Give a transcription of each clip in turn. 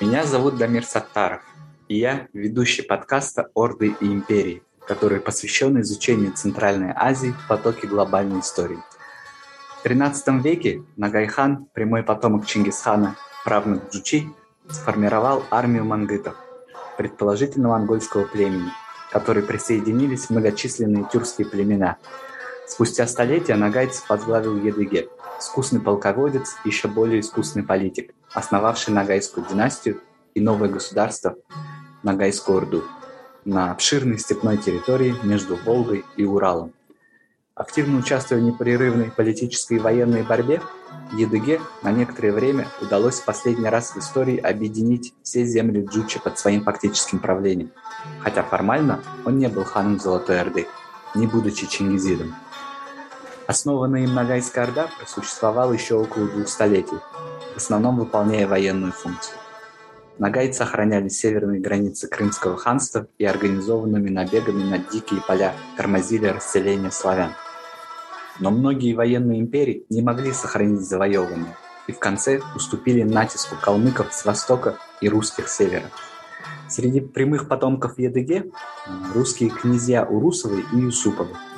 Меня зовут Дамир Саттаров, и я ведущий подкаста «Орды и империи», который посвящен изучению Центральной Азии в потоке глобальной истории. В XIII веке Нагайхан, прямой потомок Чингисхана, правнук Джучи, сформировал армию мангытов, предположительно монгольского племени, которые присоединились многочисленные тюркские племена. Спустя столетия нагайцев возглавил Едыге, искусный полководец еще более искусный политик, основавший Нагайскую династию и новое государство Нагайскую Орду на обширной степной территории между Волгой и Уралом. Активно участвуя в непрерывной политической и военной борьбе, Едыге на некоторое время удалось в последний раз в истории объединить все земли Джучи под своим фактическим правлением, хотя формально он не был ханом Золотой Орды, не будучи чингизидом. Основанная им Ногайская Орда просуществовала еще около двух столетий, основном выполняя военную функцию. Нагайцы охраняли северные границы Крымского ханства и организованными набегами на дикие поля тормозили расселение славян. Но многие военные империи не могли сохранить завоеванное и в конце уступили натиску калмыков с востока и русских с севера. Среди прямых потомков Едыге – русские князья Урусовы и Юсуповы –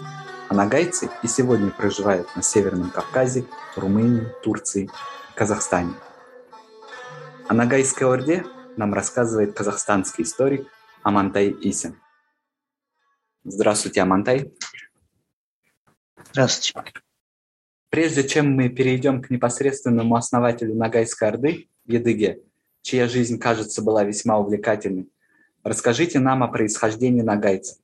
а нагайцы и сегодня проживают на Северном Кавказе, Румынии, Турции Казахстане. О Нагайской Орде нам рассказывает казахстанский историк Амантай Исин. Здравствуйте, Амантай. Здравствуйте. Прежде чем мы перейдем к непосредственному основателю Нагайской Орды, Едыге, чья жизнь, кажется, была весьма увлекательной, расскажите нам о происхождении нагайцев.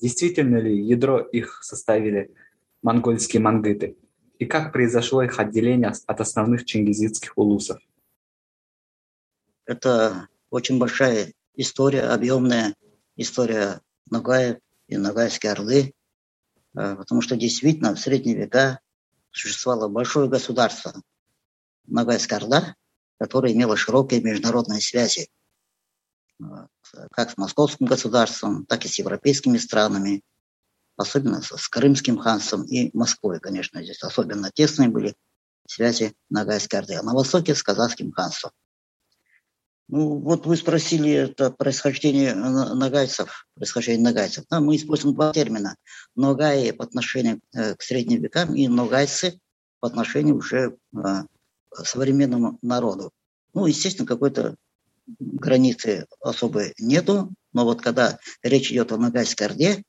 Действительно ли ядро их составили монгольские мангыты? И как произошло их отделение от основных чингизидских улусов? Это очень большая история, объемная история Ногая и Ногайской Орлы, э, потому что действительно в средние века существовало большое государство Ногайская Орда, которое имело широкие международные связи как с московским государством, так и с европейскими странами, особенно с Крымским ханством и Москвой, конечно, здесь особенно тесные были связи Ногайской Орды, а на востоке с казахским ханством. Ну, вот вы спросили это происхождение нагайцев, происхождение нагайцев. Да, мы используем два термина. Ногаи по отношению э, к средним векам и ногайцы по отношению уже э, к современному народу. Ну, естественно, какой-то границы особой нету, но вот когда речь идет о Ногайской Орде,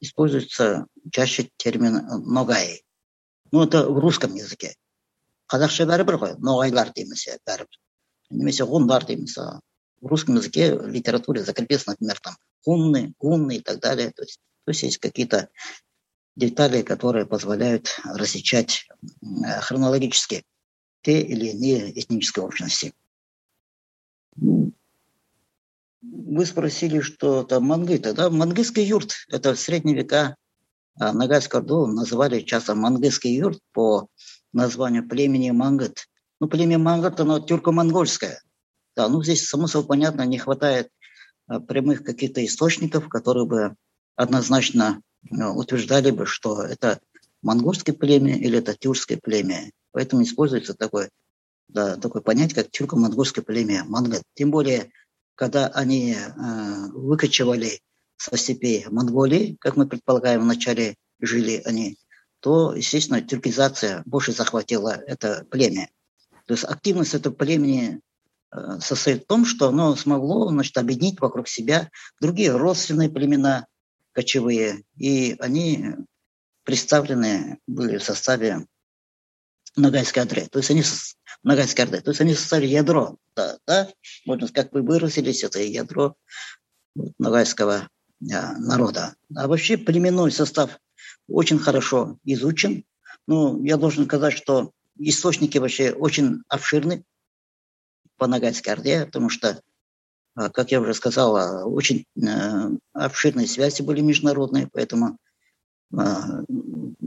используется чаще термин «ногай». Ну, это в русском языке. қазақша бәрібір ғой ноғайлар дейміз иә бәрібір немесе ғұндар дейміз в русском языке в литературе закрепился например там хунны гунны и так далее то есть, то есть есть какие-то детали которые позволяют различать хронологически те или иные этнические общности вы спросили, что там мангыты. Да? Мангыский юрт – это в средние века а Нагайскую Орду называли часто мангыский юрт по названию племени Мангыт. Ну, племя Мангыт, оно тюрко-монгольское. Да, ну здесь смысл понятно, не хватает а, прямых каких-то источников, которые бы однозначно ну, утверждали бы, что это монгольское племя или это тюркское племя. Поэтому используется такое, да, такое понятие, как тюрко-монгольское племя Мангыт. Тем более когда они э, выкачивали со степей Монголии, как мы предполагаем, вначале жили они, то, естественно, тюркизация больше захватила это племя. То есть активность этого племени э, состоит в том, что оно смогло значит, объединить вокруг себя другие родственные племена кочевые, и они представлены были в составе Ногайской Орды. То есть они Ногайской Орды. То есть они составили ядро, да, да, можно сказать, как вы выразились, это ядро Ногайского а, народа. А вообще племенной состав очень хорошо изучен. Ну, я должен сказать, что источники вообще очень обширны по Ногайской Орде, потому что, а, как я уже сказал, очень а, обширные связи были международные, поэтому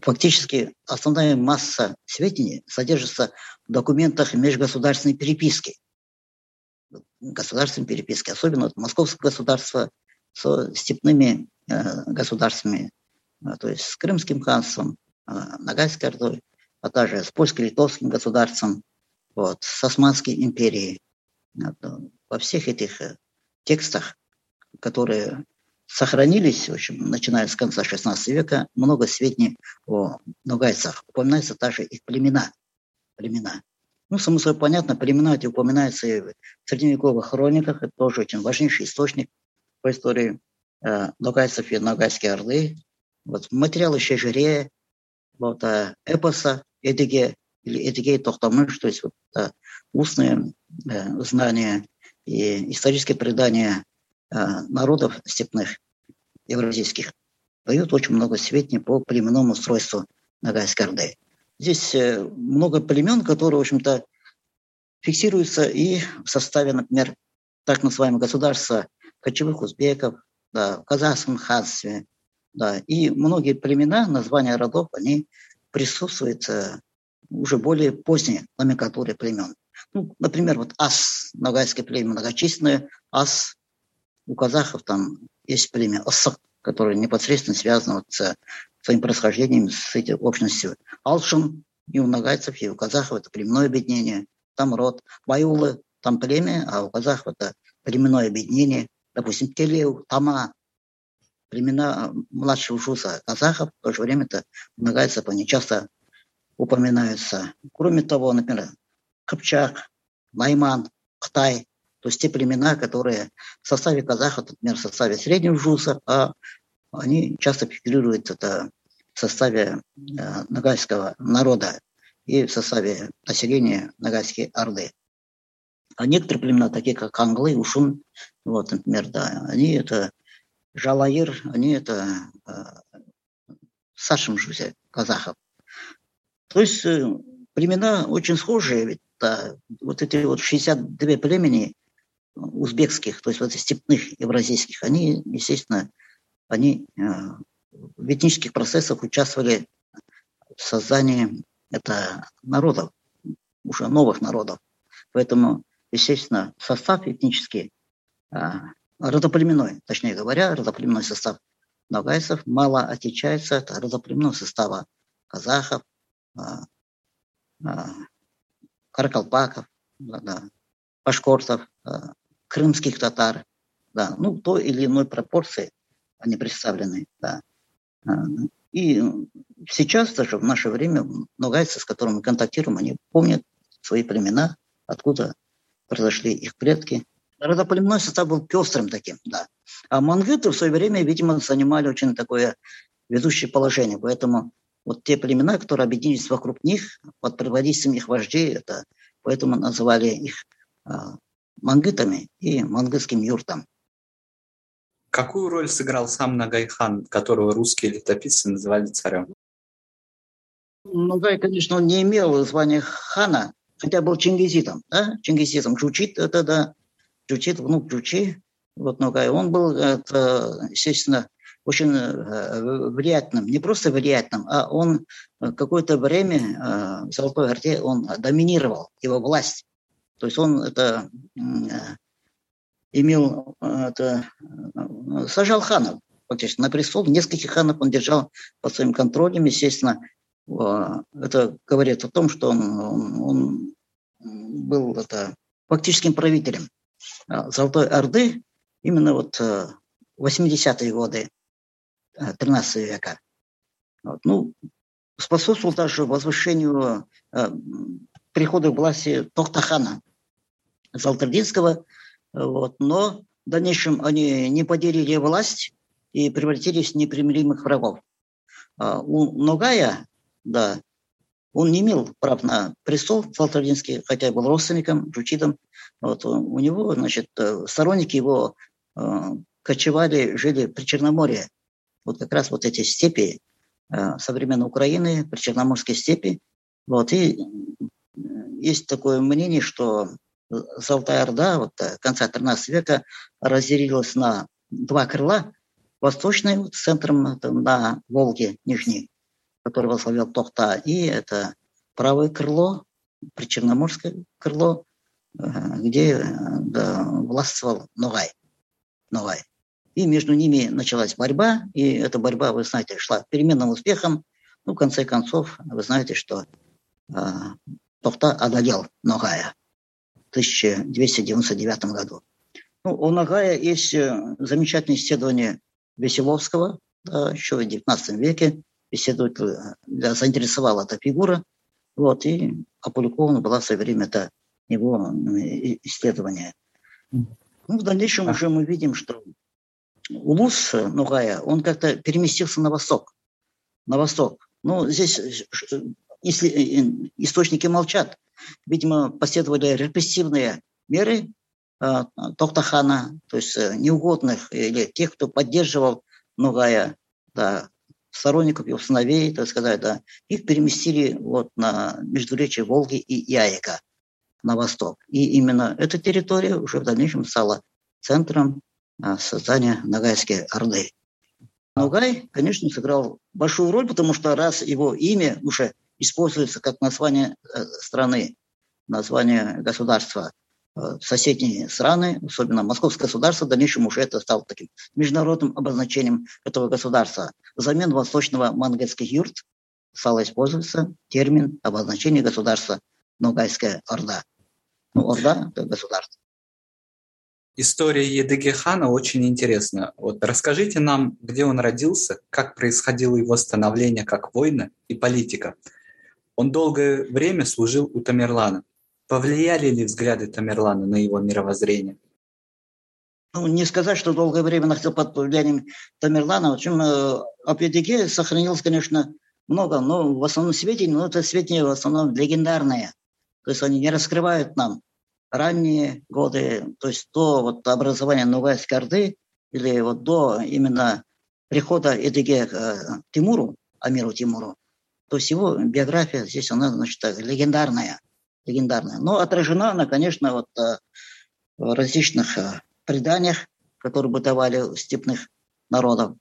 фактически основная масса сведений содержится в документах межгосударственной переписки. Государственной переписки, особенно вот московское государство со степными э, государствами, э, то есть с Крымским ханством, э, Ногайской Ордой, а также с польско-литовским государством, вот, с Османской империей. во всех этих э, текстах, которые сохранились, в общем, начиная с конца XVI века, много сведений о ногайцах. Упоминаются также их племена. племена. Ну, само собой понятно, племена эти упоминаются и в средневековых хрониках. Это тоже очень важнейший источник по истории э, ногайцев и ногайские орлы. Вот материалы Шежире, вот, э, эпоса Эдиге или Эдиге Тохтамыш, то есть вот, э, устные э, знания и исторические предания народов степных евразийских дают очень много сведений по племенному устройству Ногайской Орды. Здесь э, много племен, которые, в общем-то, фиксируются и в составе, например, так называемого государства кочевых узбеков, да, в казахском ханстве, да, и многие племена, названия родов, они присутствуют э, уже более поздней номенклатуре племен. Ну, например, вот Ас, ногайское племя многочисленное, Ас, у казахов там есть племя Осак, которое непосредственно связано вот с своим происхождением, с этой общностью. Алшин и у нагайцев, и у казахов это племенное объединение, там род. Баюлы, там племя, а у казахов это племенное объединение. Допустим, Телеу, Тама, племена младшего жуса казахов, в то же время это у нагайцев они часто упоминаются. Кроме того, например, Кыпчак, Найман, Кытай, то есть те племена, которые в составе казахов, например, в составе среднего жуса, а они часто фигурируют это в составе э, нагайского народа и в составе населения Нагайской Орды. А некоторые племена, такие как Англы, Ушун, вот, например, да, они это Жалаир, они это э, Сашим Жузе, казахов. То есть э, племена очень схожие, ведь да, вот эти вот 62 племени узбекских, то есть вот степных евразийских, они, естественно, они э, в этнических процессах участвовали в создании это народов, уже новых народов. Поэтому, естественно, состав этнический, э, родоплеменной, точнее говоря, родоплеменной состав ногайцев мало отличается от родоплеменного состава казахов, э, каракалпаков, да, пашкортов, крымских татар, да, ну, той или иной пропорции они представлены, да. А, и сейчас даже в наше время ногайцы, с которыми мы контактируем, они помнят свои племена, откуда произошли их предки. Родоплеменной состав был пестрым таким, да. А мангыты в свое время, видимо, занимали очень такое ведущее положение. Поэтому вот те племена, которые объединились вокруг них, под предводительством их вождей, это, поэтому называли их а, мангытами и мангытским юртом. Какую роль сыграл сам Нагайхан, которого русские летописцы называли царем? Нагай, конечно, он не имел звания хана, хотя был чингизитом, да? Чингизитом. Джучит, это да, Джучит, внук Джучи, вот Нагай. Он был, это, естественно, очень э, влиятельным, не просто влиятельным, а он какое-то время э, в Золотой Орде он доминировал, его власть. То есть он это имел, это, сажал ханов, фактически, на престол. Нескольких ханов он держал под своим контролем. Естественно, это говорит о том, что он, он, он был это, фактическим правителем Золотой Орды именно вот 80-е годы 13 века. Вот. Ну, способствовал даже возвышению прихода к власти Тохтахана Золотардинского, вот. Но в дальнейшем они не поделили власть и превратились в непримиримых врагов. А у Ногая, да, он не имел прав на престол Золотардинский, хотя был родственником, жучидом. Вот, у него, значит, э, сторонники его э, кочевали, жили при Черноморье. Вот как раз вот эти степи э, современной Украины, при Черноморской степи. Вот, и есть такое мнение, что Золотая Орда вот, э, конца 13 века разделилась на два крыла. Восточный, с центром это, на Волге Нижней, который возглавлял Тохта, и это правое крыло, причерноморское крыло, э, где э, да, властвовал Ногай. Ногай. И между ними началась борьба, и эта борьба, вы знаете, шла переменным успехом. Ну, в конце концов, вы знаете, что Тохта одолел Ногая. 1299 году. Ну, у Нагая есть замечательное исследование Веселовского, да, еще в XIX веке. Исследователь заинтересовала эта фигура, вот, и опубликована была в свое время это его исследование. Ну, в дальнейшем уже мы видим, что Улус Нугая, он как-то переместился на восток. На восток. Ну, здесь если источники молчат. Видимо, последовали репрессивные меры э, Тохтахана, то есть э, неугодных или тех, кто поддерживал Нугая, да, сторонников его сыновей, так сказать, да, их переместили вот на междуречие Волги и Яека на восток. И именно эта территория уже в дальнейшем стала центром создания Ногайской Орды. Ногай, конечно, сыграл большую роль, потому что раз его имя уже используется как название э, страны, название государства, э, соседние страны, особенно московское государство, в дальнейшем уже это стало таким международным обозначением этого государства. Взамен восточного мангетских юрт стало использоваться термин обозначение государства Ногайская Орда. Ну, Орда – это государство. История Едыги хана очень интересна. Вот расскажите нам, где он родился, как происходило его становление как воина и политика. Он долгое время служил у Тамерлана. Повлияли ли взгляды Тамерлана на его мировоззрение? Ну, не сказать, что долгое время находился под влиянием Тамерлана. В общем, э, о Едыге сохранилось, конечно, много, но в основном сведения, но это сведения в основном легендарные. То есть они не раскрывают нам ранние годы, то есть до вот образования Новой Орды или вот до именно прихода Эдиге к э, Тимуру, Амиру Тимуру, то есть его биография здесь, она, значит, легендарная. легендарная. Но отражена она, конечно, вот э, в различных э, преданиях, которые бытовали у степных народов.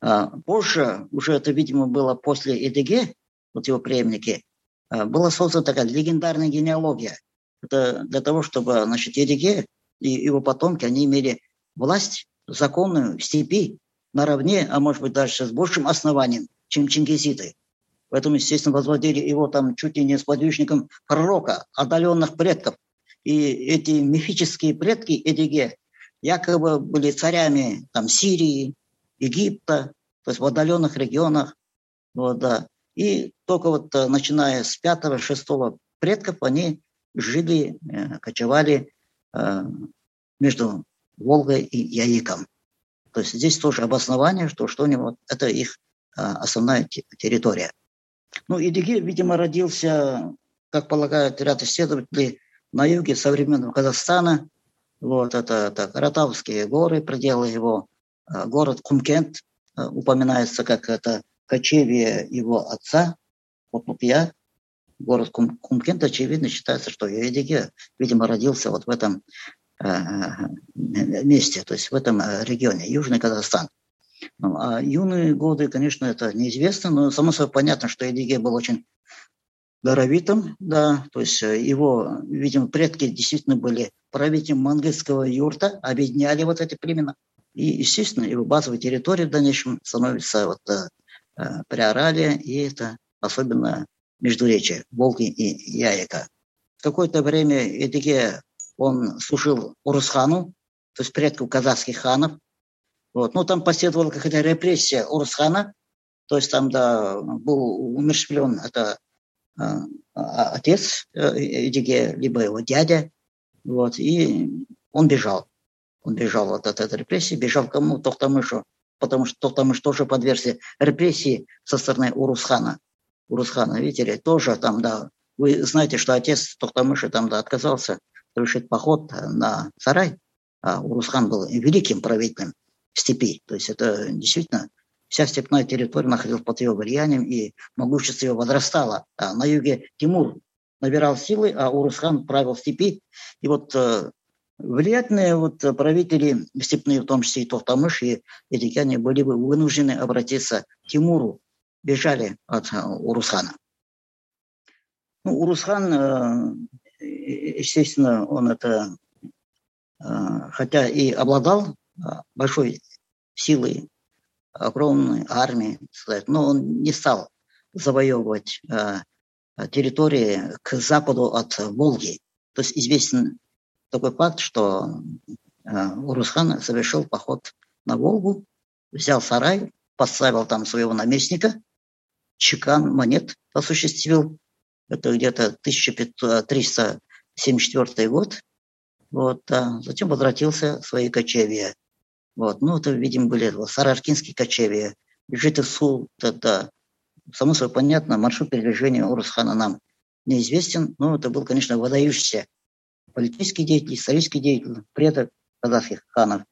А позже, уже это, видимо, было после Эдиге, вот его преемники, была создана такая легендарная генеалогия – это для того, чтобы значит, Едиге и его потомки, они имели власть законную в степи наравне, а может быть даже с большим основанием, чем чингизиты. Поэтому, естественно, возводили его там чуть ли не с подвижником пророка, отдаленных предков. И эти мифические предки Эдиге якобы были царями там, Сирии, Египта, то есть в отдаленных регионах. Вот, да. И только вот э, начиная с пятого-шестого предков они жили, э, кочевали э, между Волгой и Яиком. То есть здесь тоже обоснование, что что-нибудь, это их основная территория. Ну, Идиге, видимо, родился, как полагают ряд исследователей, на юге современного Казахстана. Вот это, это Каратавские горы, пределы его. Город Кумкент упоминается как это кочевье его отца, Попупья, город Кум, Кумкент, очевидно, считается, что Юэдиге, видимо, родился вот в этом э, месте, то есть в этом регионе, Южный Казахстан. Ну, а юные годы, конечно, это неизвестно, но само собой понятно, что Эдиге был очень даровитым, да, то есть э, его, видимо, предки действительно были правителем мангельского юрта, объединяли вот эти племена. И, естественно, его базовой территорией в дальнейшем становится вот э, Приоралия, и это особенно междуречия Волги и Яека. В какое-то время Эдиге он служил Урусхану, то есть предку казахских ханов. Вот. Ну, там последовала какая-то репрессия Урусхана, то есть там да, был умерщвлен это э, отец э, Эдиге, либо его дядя, вот, и он бежал. Он бежал от, от этой репрессии, бежал к кому? Тохтамышу, потому что Тохтамыш тоже подвергся репрессии со стороны Урусхана. Урусхана, видите ли, тоже там, да, вы знаете, что отец Тохтамыша там, да, отказался совершить поход на сарай, а Урусхан был великим правителем степи. То есть это действительно вся степная территория находилась под его влиянием, и могущество его возрастало. А на юге Тимур набирал силы, а Урусхан правил степи. И вот э, влиятельные вот правители степные, в том числе и Тохтамыш, и Эдикяне, были бы вынуждены обратиться к Тимуру, бежали от э, Урусхана. Ну, Урусхан, э, естественно, он это, хотя и обладал большой силой, огромной армией, но он не стал завоевывать территории к западу от Волги. То есть известен такой факт, что э, Урусхан совершил поход на Волгу, взял сарай, поставил там своего наместника, чекан монет осуществил. Это где-то 1374 год. Вот, а затем возвратился в свои кочевья. Вот, ну, это, видимо, были сараркинские кочевья. Житель Сул, это, само собой понятно, маршрут передвижения Урусхана нам неизвестен, но это был, конечно, выдающийся политический деятель, исторический деятель, предок казахских ханов,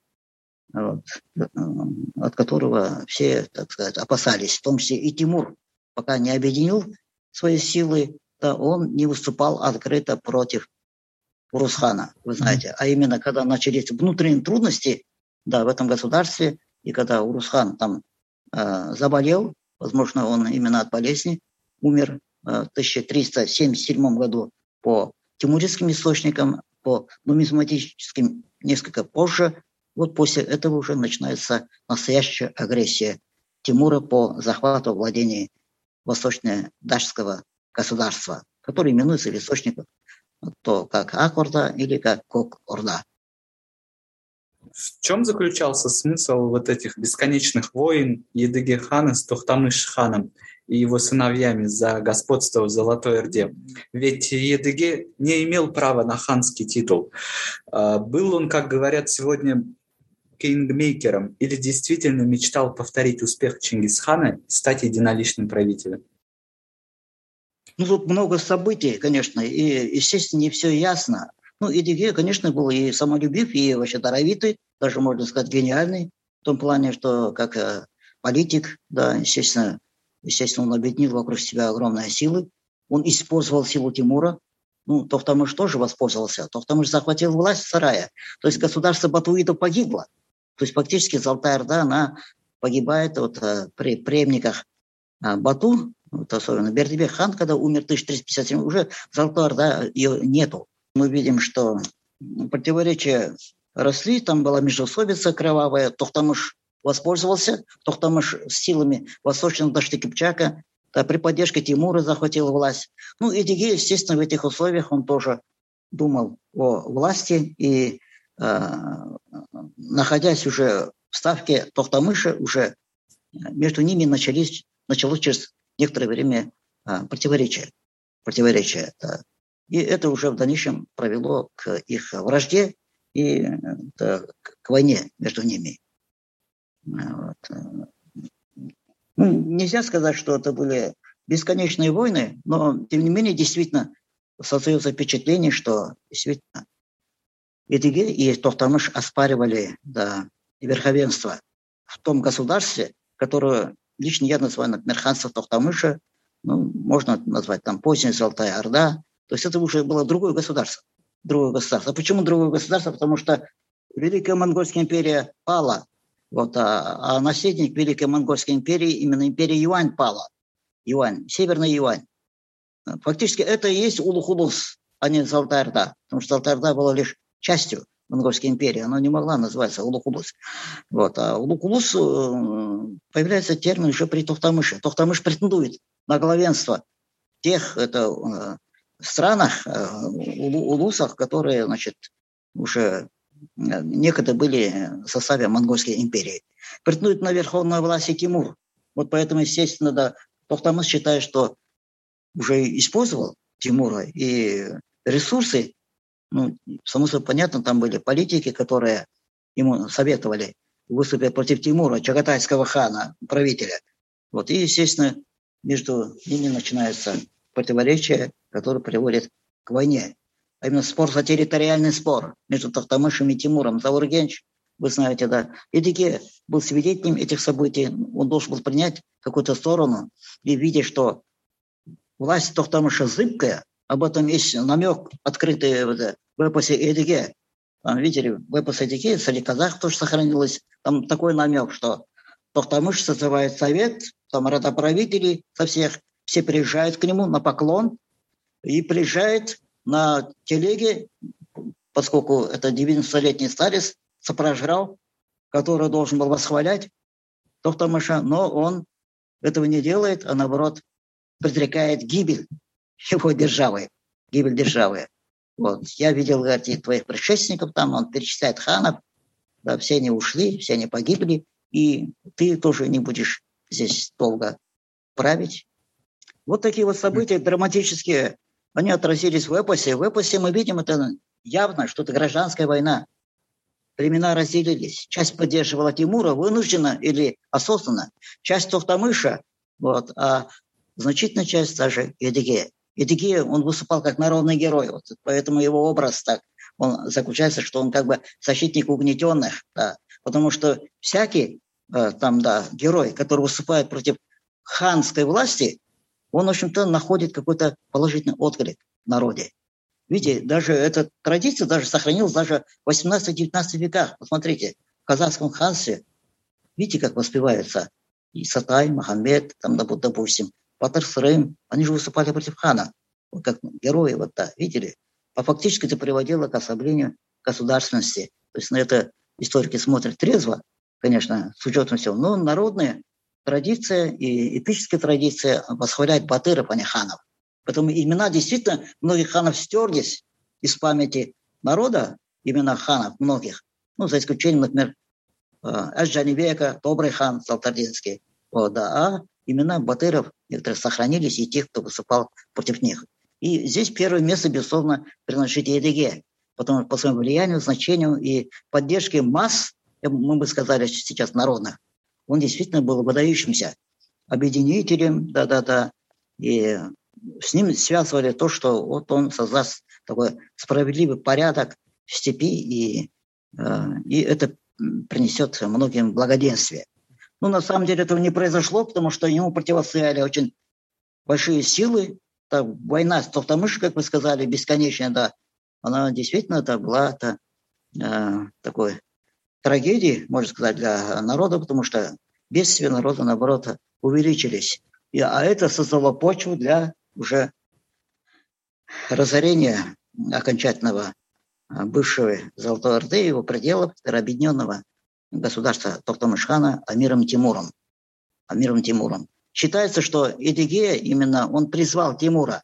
вот, от которого все, так сказать, опасались, в том числе и Тимур, пока не объединил свои силы, то он не выступал открыто против Урусхана, вы знаете. А именно, когда начались внутренние трудности да, в этом государстве, и когда Урусхан там э, заболел, возможно, он именно от болезни умер э, в 1377 году по тимуридским источникам, по нумизматическим несколько позже. Вот после этого уже начинается настоящая агрессия Тимура по захвату владений восточно-дашского государства, который именуется в источниках то как Акорда или как Кок-Орда. В чем заключался смысл вот этих бесконечных войн Едыги хана с Тухтамыш ханом и его сыновьями за господство в Золотой Орде? Ведь Едыге не имел права на ханский титул. А, был он, как говорят сегодня, кингмейкером или действительно мечтал повторить успех Чингисхана и стать единоличным правителем? Ну, тут много событий, конечно, и, естественно, не все ясно. Ну, Эдиге, конечно, был и самолюбив, и вообще даровитый, даже, можно сказать, гениальный, в том плане, что как э, политик, да, естественно, естественно, он объединил вокруг себя огромные силы. Он использовал силу Тимура, ну, Тохтамыш тоже воспользовался. Тохтамыш захватил власть в сарае. То есть государство Батуидов погибло. То есть фактически Золотая Орда, она погибает вот, э, при преемниках э, Бату, вот особенно Бердибек хан, когда умер в 1357, уже Золотой Орда ее нету. Мы видим, что противоречия росли, там была междоусобица кровавая, Тохтамыш воспользовался, Тохтамыш с силами восточного Дашти Кипчака, да, при поддержке Тимура захватил власть. Ну и Диге, естественно, в этих условиях он тоже думал о власти и э, находясь уже в ставке Тохтамыша, уже между ними начались, началось через некоторое время а, противоречия. противоречия да. И это уже в дальнейшем провело к их вражде и да, к войне между ними. Вот. Ну, нельзя сказать, что это были бесконечные войны, но, тем не менее, действительно создается впечатление, что действительно Эдиге и Тохтамыш оспаривали да, верховенство в том государстве, которое лично я называю, например, ханство Тохтамыша, ну, можно назвать там поздняя Золотая Орда. То есть это уже было другое государство. Другое государство. Почему другое государство? Потому что Великая Монгольская империя пала, вот, а, а наследник Великой Монгольской империи, именно империя Юань пала. Юань, Северный Юань. Фактически это и есть Улухулус, а не Золотая Орда. Потому что Золотая Орда была лишь частью Монгольской империи, она не могла называться Улукулус. Вот. А Улукулус э, появляется термин уже при Тохтамыше. Тохтамыш претендует на главенство тех это, э, странах, э, улусах, которые значит, уже некогда были в составе Монгольской империи. Претендует на верховную власть и Тимур. Вот поэтому, естественно, да, Тохтамыш считает, что уже использовал Тимура и ресурсы ну, само собой понятно, там были политики, которые ему советовали выступить против Тимура, Чагатайского хана, правителя. Вот, и, естественно, между ними начинается противоречие, которое приводит к войне. А именно спор за территориальный спор между Тахтамышем и Тимуром. Заургенч, вы знаете, да, Эдике был свидетелем этих событий, он должен был принять какую-то сторону и видя, что власть Тохтамыша зыбкая, об этом есть намек открытый в эпосе Эдиге. Там, видели, в эпосе Эдиге среди казах тоже сохранилось. Там такой намек, что Тохтамыш созывает совет, там родоправители со всех, все приезжают к нему на поклон и приезжает на телеге, поскольку это 90-летний старец, сопрожрал, который должен был восхвалять Тохтамыша, но он этого не делает, а наоборот предрекает гибель его державы, гибель державы. Вот. Я видел, говорит, твоих предшественников там, он перечисляет ханов, да, все они ушли, все они погибли, и ты тоже не будешь здесь долго править. Вот такие вот события драматические, они отразились в эпосе. В эпосе мы видим это явно, что это гражданская война. Племена разделились. Часть поддерживала Тимура вынужденно или осознанно. Часть Тохтамыша, вот, а значительная часть даже Едыгея. Едыгея, он выступал как народный герой, вот, поэтому его образ так, он заключается, что он как бы защитник угнетенных, да, потому что всякий э, там, да, герой, который выступает против ханской власти, он, в общем-то, находит какой-то положительный отклик в народе. Видите, даже эта традиция даже сохранилась даже в 18-19 веках. Посмотрите, в казахском ханстве, видите, как воспеваются и Сатай, Махамед, там, допустим, Батыр Срым, они же выступали против хана, вот как герои, вот да, видели? А фактически это приводило к ослаблению государственности. То есть на это историки смотрят трезво, конечно, с учетом всего, но народная традиция и эпическая традиция восхваляет батыров, а не ханов. Поэтому имена действительно многих ханов стерлись из памяти народа, имена ханов многих, ну, за исключением, например, Аш-Джанибека, Добрый хан Салтардинский. Вот, да. А имена батыров некоторые сохранились, и тех, кто выступал против них. И здесь первое место, безусловно, принадлежит Едыге, потому что по своему влиянию, значению и поддержке масс, мы бы сказали сейчас народных, он действительно был выдающимся объединителем, да-да-да, и с ним связывали то, что вот он создаст такой справедливый порядок в степи, и, э, и это принесет многим благоденствие. Ну, на самом деле этого не произошло, потому что ему противостояли очень большие силы. Так, война с Тохтамыш, как вы сказали, бесконечная, да, она действительно это была это, э, такой трагедией, можно сказать, для народа, потому что бедствия народа, наоборот, увеличились. И, а это создало почву для уже разорения окончательного а, бывшего Золотой Орды, его пределов, объединенного государства Тохтамышхана Амиром Тимуром. Амиром Тимуром. Считается, что Эдигея именно он призвал Тимура.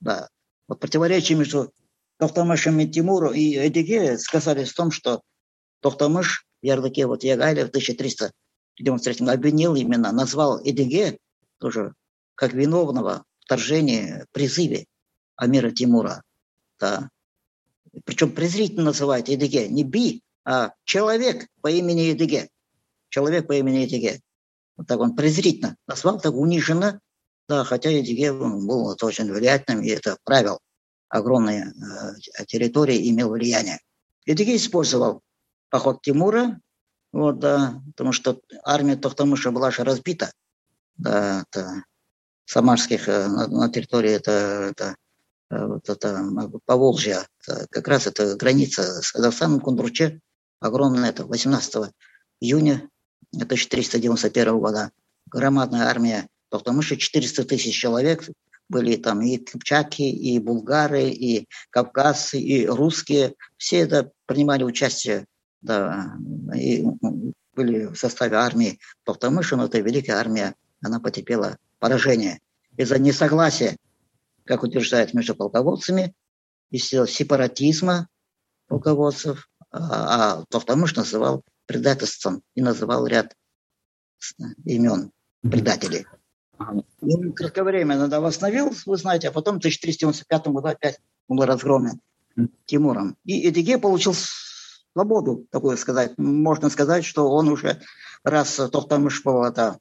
Да. Вот противоречие между Тохтамышем и Тимуру и Эдигея сказались в том, что Тохтамыш в ярлыке вот Ягайле в 1393 обвинил именно, назвал Эдиге тоже как виновного вторжении, призыве Амира Тимура. Да. Причем презрительно называет Едыге. Не би, а человек по имени Едыге. Человек по имени Едыге. Вот так он презрительно назвал, так униженно. Да, хотя Едыге был очень влиятельным, и это правил огромные э, территории, имел влияние. Едыге использовал поход Тимура, вот, да, потому что армия Тохтамыша была же разбита. Да, это самарских э, на, на территории это, это э, вот это Поволжья, это, как раз это граница с Казахстаном, Кундруче, огромная, это 18 июня 1391 года, громадная армия Тохтамыша, 400 тысяч человек, были там и кипчаки, и булгары, и кавказцы, и русские, все это принимали участие, да, и были в составе армии Тохтамыша, но это великая армия, она потерпела поражение из-за несогласия, как утверждают между полководцами, из-за сепаратизма полководцев, а, а Тохтамыш называл предательством и называл ряд имен предателей. Ну, кратковременно да, восстановил, вы знаете, а потом в 1395 году опять был разгромлен Тимуром. И Эдиге получил свободу, такое сказать. Можно сказать, что он уже, раз Тохтамыш был это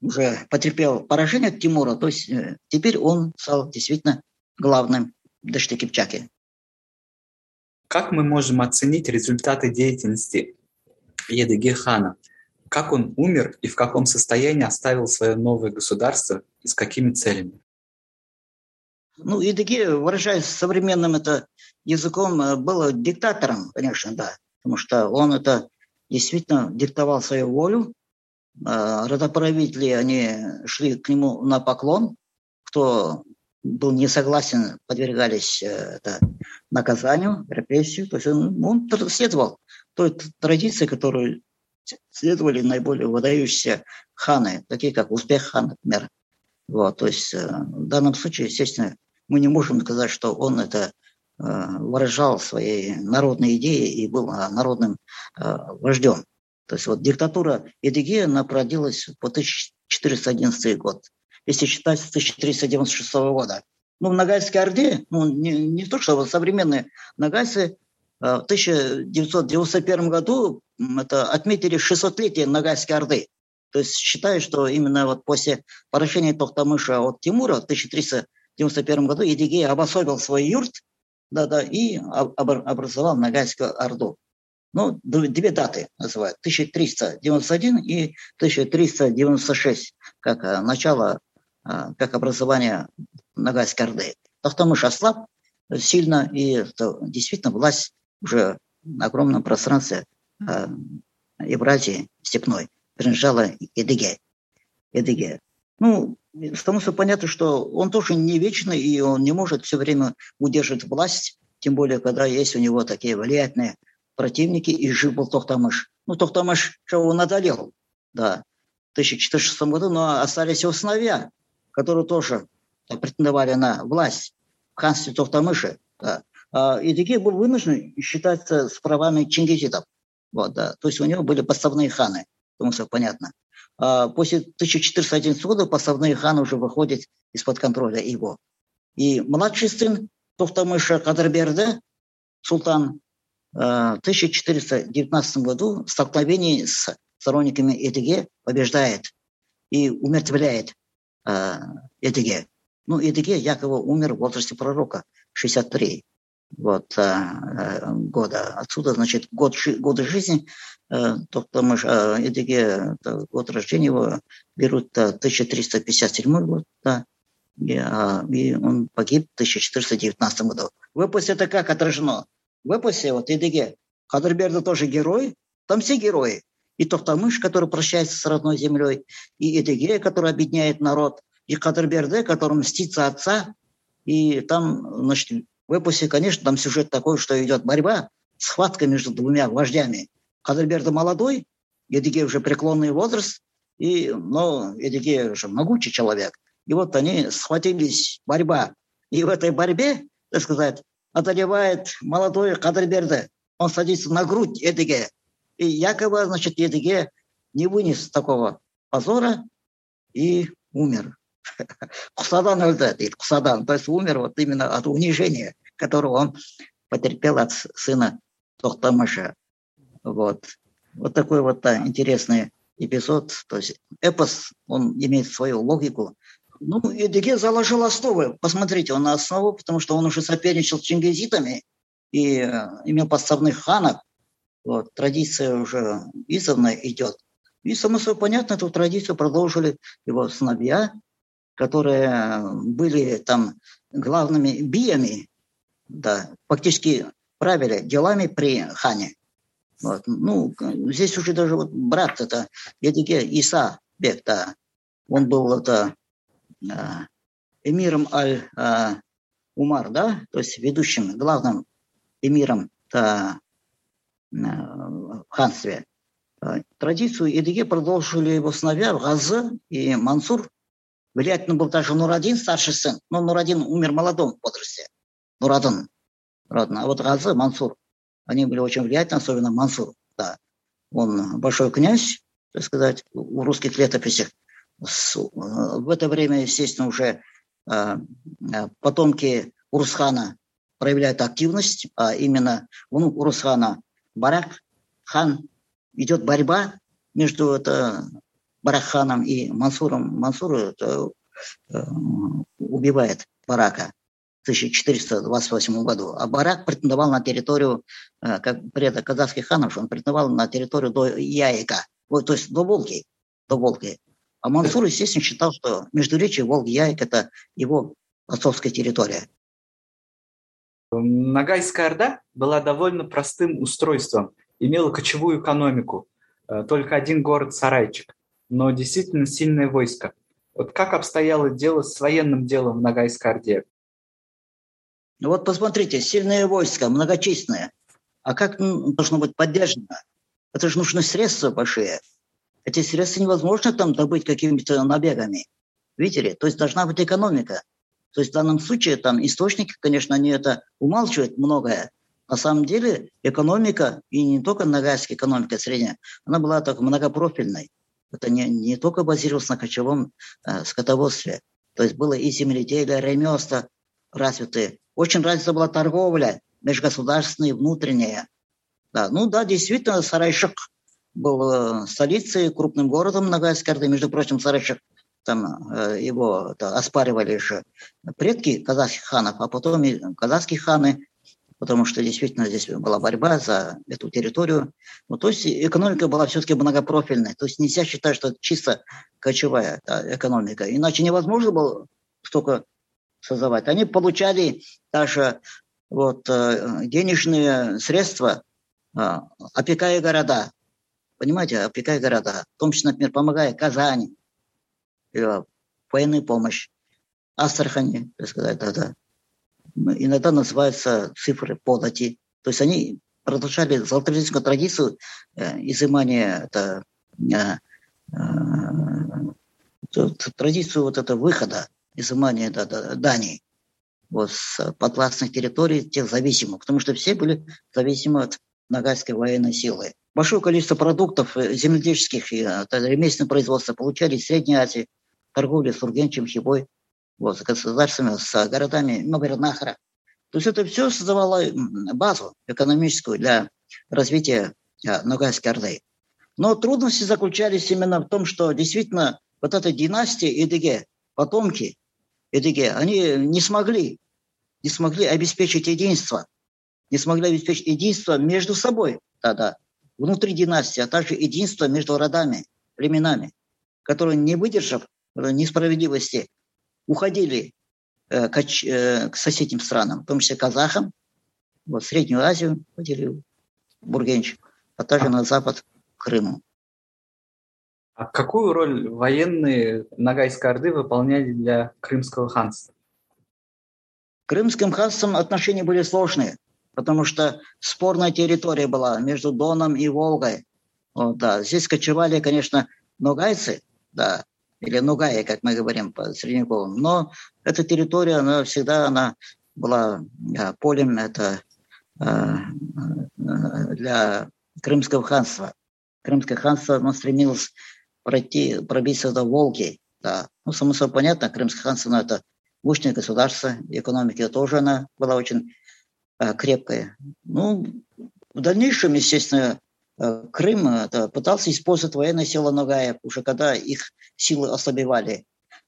уже потерпел поражение от Тимура, то есть э, теперь он стал действительно главным Дашты Кипчаки. Как мы можем оценить результаты деятельности Едыги хана? Как он умер и в каком состоянии оставил свое новое государство и с какими целями? Ну, Едыги, выражаясь современным это языком, э, был диктатором, конечно, да, потому что он это действительно диктовал свою волю, а, родоправители, они шли к нему на поклон. Кто был не согласен, подвергались э, это, наказанию, репрессию. То есть он, он следовал той традиции, которую следовали наиболее выдающиеся ханы, такие как Узбек хан, например. Вот, то есть э, в данном случае, естественно, мы не можем сказать, что он это выражал свои народные идеи и был народным вождем. То есть вот диктатура Эдигея, она продилась по 1411 год, если считать с 1396 года. Ну, в Ногайской Орде, ну, не, не то, что современные нагайцы в 1991 году это отметили 600-летие Ногайской Орды. То есть считаю, что именно вот после поражения Тохтамыша от Тимура в 1391 году Едигей обособил свой юрт да, да, и образовал Ногайскую Орду. Ну, две даты называют. 1391 и 1396, как э, начало, э, как образование Ногайской Орды. Тохтамыш ослаб сильно, и действительно власть уже на огромном пространстве э, Евразии степной принадлежала Эдыге. Эдыге. Ну, потому что понятно, что он тоже не вечный, и он не может все время удерживать власть, тем более, когда есть у него такие влиятельные противники, и жив был Тохтамыш. Ну, Тохтамыш он одолел, да, в 1406 году, но остались его сыновья, которые тоже претендовали на власть в ханстве Тохтамыша. Да. А Идыгей был вынужден считаться с правами чингизидов. Вот, да. То есть у него были поставные ханы, потому что понятно. А после 1411 года поставные ханы уже выходят из-под контроля его. И младший сын Тохтамыша Кадрберда, султан, а, в 1419 году в столкновении с сторонниками Эдиге побеждает и умертвляет э, Эдиге. Ну, Эдиге якобы умер в возрасте пророка, 63 вот, э, года. Отсюда, значит, год, годы жизни, э, только мы же, э, Эдиге, год рождения его берут 1357 год, да, и, и он погиб в 1419 году. В эпосе это как отражено? В эпосе, вот Эдиге, Кадырберда тоже герой, там все герои. И Тохтамыш, который прощается с родной землей, и Эдиге, который объединяет народ, и Кадырберде, который мстится отца, и там, значит, в эпосе, конечно, там сюжет такой, что идет борьба, схватка между двумя вождями. Кадальберто молодой, Едигей уже преклонный возраст, и, но Едигей уже могучий человек. И вот они схватились, борьба. И в этой борьбе, так сказать, одолевает молодой Кадальберде. Он садится на грудь Едиге. И якобы, значит, Едиге не вынес такого позора и умер. Кусадан өлді дейді. То есть умер вот именно от унижения, которого он потерпел от сына Тохтамыша. Вот. Вот такой вот да, интересный эпизод. То есть эпос, он имеет свою логику. Ну, Эдиге заложил основы. Посмотрите, он на основу, потому что он уже соперничал с чингизитами и э, имел подставных ханов. Вот, традиция уже издавна идет. И, само собой, понятно, эту традицию продолжили его сыновья, которые были там главными биями, да, фактически правили делами при хане. Вот. Ну, здесь уже даже вот брат это Едиге Иса Бек, да, он был это э, эмиром Аль-Умар, да, то есть ведущим, главным эмиром да, в ханстве. Традицию Едиге продолжили его сыновья Газы и Мансур, Влиятельно был также Нурадин, старший сын. Но Нурадин умер в молодом возрасте. Нурадин. Родно. А вот Газы, Мансур, они были очень влиятельны, особенно Мансур. Да. Он большой князь, так сказать, в русских летописях. В это время, естественно, уже а, а, потомки Урусхана проявляют активность, а именно у Урусхана Барак, хан, идет борьба между это, Бараханом и Мансуром. Мансур э, убивает Барака в 1428 году. А Барак претендовал на территорию, э, как предок казахских ханов, он претендовал на территорию до вот, то есть до Волги. До Волги. А Мансур, естественно, считал, что междуречие Волги-Яик – это его отцовская территория. Ногайская Орда была довольно простым устройством, имела кочевую экономику. Э, только один город Сарайчик но действительно сильное войско. Вот как обстояло дело с военным делом в? Ну вот посмотрите, сильное войско, многочисленное. А как должно быть поддержано? Это же нужны средства большие. Эти средства невозможно там добыть какими-то набегами. Видите ли? То есть должна быть экономика. То есть в данном случае там источники, конечно, они это умалчивают многое. На самом деле экономика, и не только нагайская экономика средняя, она была так многопрофильной. Это не, не только базировалось на кочевом э, скотоводстве. То есть было и земледелие, ремесла развитые. Очень развита была торговля, межгосударственная, внутренняя. Да, ну да, действительно, Сарайшик был э, столицей, крупным городом Ногайской Орды. Между прочим, Сарайшик, там э, его да, оспаривали еще предки казахских ханов, а потом и казахские ханы, потому что действительно здесь была борьба за эту территорию. Ну, то есть экономика была все-таки многопрофильной. То есть нельзя считать, что это чисто кочевая да, экономика. Иначе невозможно было столько создавать. Они получали даже вот, э, денежные средства, э, опекая города. Понимаете, опекая города. В том числе, например, помогая Казани, или военную помощь, Астрахани, так сказать, да, да. Иногда называются цифры подати. То есть они продолжали золотовердинскую традицию э, изымания это, э, э, традицию вот этого выхода, изымания да, да, Дании вот, с подвластных территорий, тех зависимых, потому что все были зависимы от Ногайской военной силы. Большое количество продуктов земледельческих и ремесленного производства получали из Средней Азии, торговли с Ургенчем, Хибой, вот, с государствами, с городами Магарнахара. То есть это все создавало базу экономическую для развития э, Ногайской Орды. Но трудности заключались именно в том, что действительно вот эта династия Эдиге, потомки Эдиге, они не смогли, не смогли обеспечить единство, не смогли обеспечить единство между собой тогда, внутри династии, а также единство между родами, племенами, которые, не выдержав несправедливости, уходили э, к, э, к соседним странам, в том числе казахам, вот, в Среднюю Азию поделил в Ургенч, а также на запад Крыму. А какую роль военные Ногайской Орды выполняли для Крымского ханства? Крымским ханством отношения были сложные, потому что спорная территория была между Доном и Волгой. Вот, да. Здесь кочевали, конечно, ногайцы, да, или нугаи, как мы говорим по средневековым, но эта территория, она всегда она была а, полем это, а, для Крымского ханства. Крымское ханство оно стремилось пройти, пробиться до Волги. Да. Ну, само собой понятно, Крымское ханство, ну, это мощное государство, экономика тоже она была очень э, крепкая. Ну, в дальнейшем, естественно, э, Крым это, пытался использовать военные силы Ногаев, уже когда их силы ослабевали.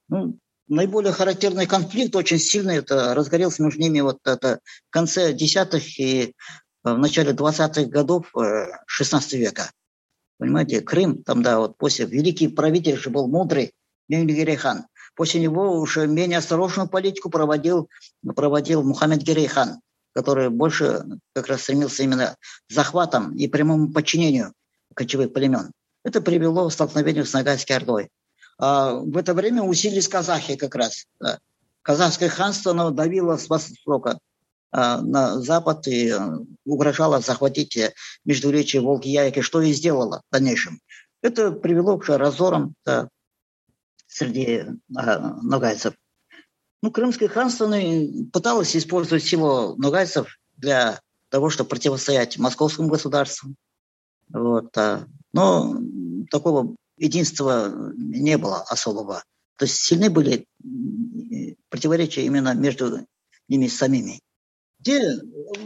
Ну, наиболее характерный конфликт, очень сильный, это разгорелся между ними вот это в конце десятых и в начале 20-х годов 16 э, века. Понимаете, Крым, там, да, вот после великий правитель же был мудрый, Герейхан. После него уже менее осторожную политику проводил, проводил Мухаммед Герейхан, который больше как раз стремился именно захватом и прямому подчинению кочевых племен. Это привело к столкновению с Ногайской Ордой. А в это время усилились казахи как раз. Казахское ханство оно давило с востока а, на Запад и э, угрожала захватить э, междуречие Волги Яйки, что и сделала в дальнейшем. Это привело к разорам среди а, ногайцев. Ну, Крымское ханство пыталось использовать силу ногайцев для того, чтобы противостоять московскому государству. Вот, а, но такого единства не было особого. То есть сильны были противоречия именно между ними самими. Те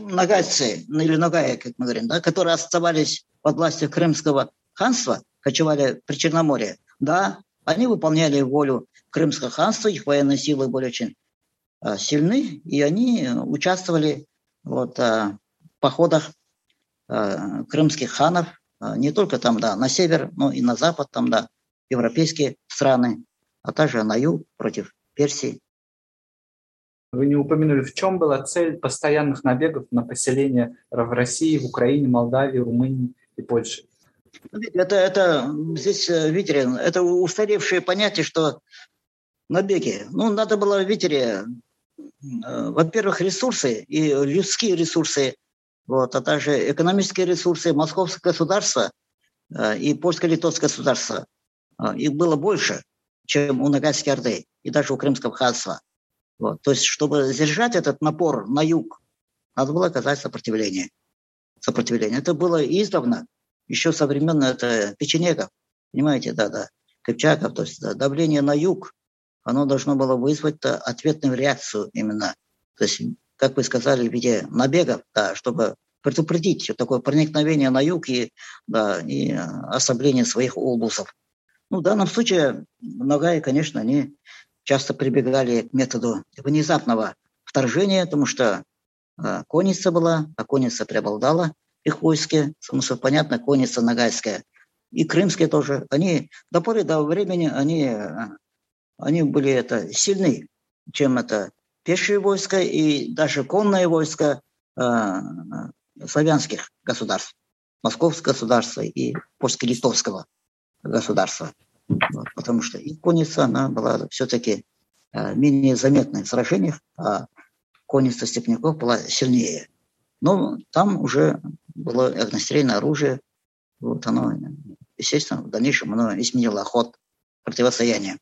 нагайцы, ну или нагая, как мы говорим, да, которые оставались под властью Крымского ханства, кочевали при Черноморье, да, они выполняли волю Крымского ханства, их военные силы были очень а, сильны, и они участвовали вот, а, в походах а, крымских ханов, а, не только там, да, на север, но и на запад, там, да, европейские страны, а также на юг против Персии. Вы не упомянули, в чем была цель постоянных набегов на поселения в России, в Украине, Молдавии, Румынии и Польше? Это, это здесь, э, видите, это устаревшее понятие, что набеги. Ну, надо было, видите, э, во-первых, ресурсы и людские ресурсы, вот, а также экономические ресурсы московского государства э, и польско-литовского государства. Их было больше, чем у Ногайской Орды и даже у Крымского ханства. Вот. То есть, чтобы сдержать этот напор на юг, надо было оказать сопротивление. Сопротивление. Это было издавна, еще со времен это, печенегов, понимаете, да-да, Кыпчаков, то есть да, давление на юг, оно должно было вызвать ответную реакцию именно. То есть, как вы сказали, в виде набегов, да, чтобы предупредить такое проникновение на юг и, да, и ослабление своих облусов. Ну, в данном случае Ногай, конечно, они часто прибегали к методу внезапного вторжения, потому что э, конница была, а конница преобладала их войске, потому что, понятно, конница нагайская, и крымские тоже, они до поры до времени, они, они были это сильны, чем это пешие войска и даже конные войска э, славянских государств, московского государства и польско-литовского государства. Вот, потому что и конница, она была все-таки э, менее заметной в сражениях, а конница степняков была сильнее. Но там уже было огнестрельное оружие, вот оно, естественно, в дальнейшем оно изменило ход противостояния.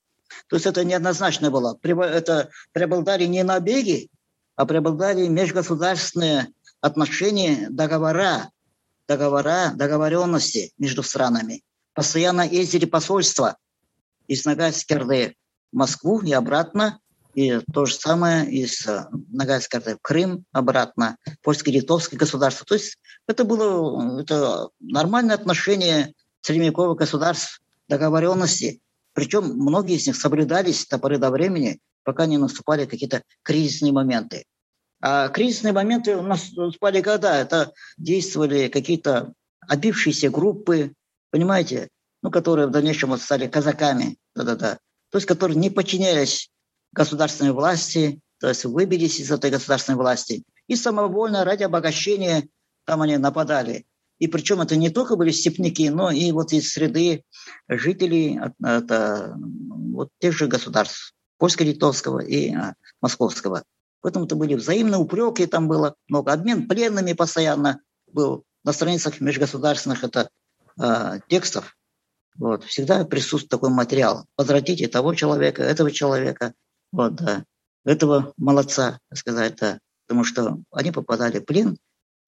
То есть это неоднозначно было. Это преобладали не набеги, а преобладали межгосударственные отношения, договора, договора, договоренности между странами. Постоянно ездили посольства из Ногайской Орды в Москву и обратно, и то же самое из э, Ногайской Орды в Крым обратно, польско-литовское государство. То есть это было это нормальное отношение средневековых государств, договоренности. Причем многие из них соблюдались до поры до времени, пока не наступали какие-то кризисные моменты. А кризисные моменты у нас спали когда? Это действовали какие-то отбившиеся группы, понимаете, ну, которые в дальнейшем вот стали казаками, да-да-да, то есть которые не подчинялись государственной власти, то есть выбились из этой государственной власти, и самовольно ради обогащения там они нападали. И причем это не только были степняки, но и вот из среды жителей это, вот тех же государств, польско-литовского и а, московского. Поэтому это были взаимные упреки, там было много обмен пленными постоянно был на страницах межгосударственных это э, текстов. Вот, всегда присутствует такой материал. Возвратите того человека, этого человека, вот, да, этого молодца, сказать, да. Потому что они попадали в плен,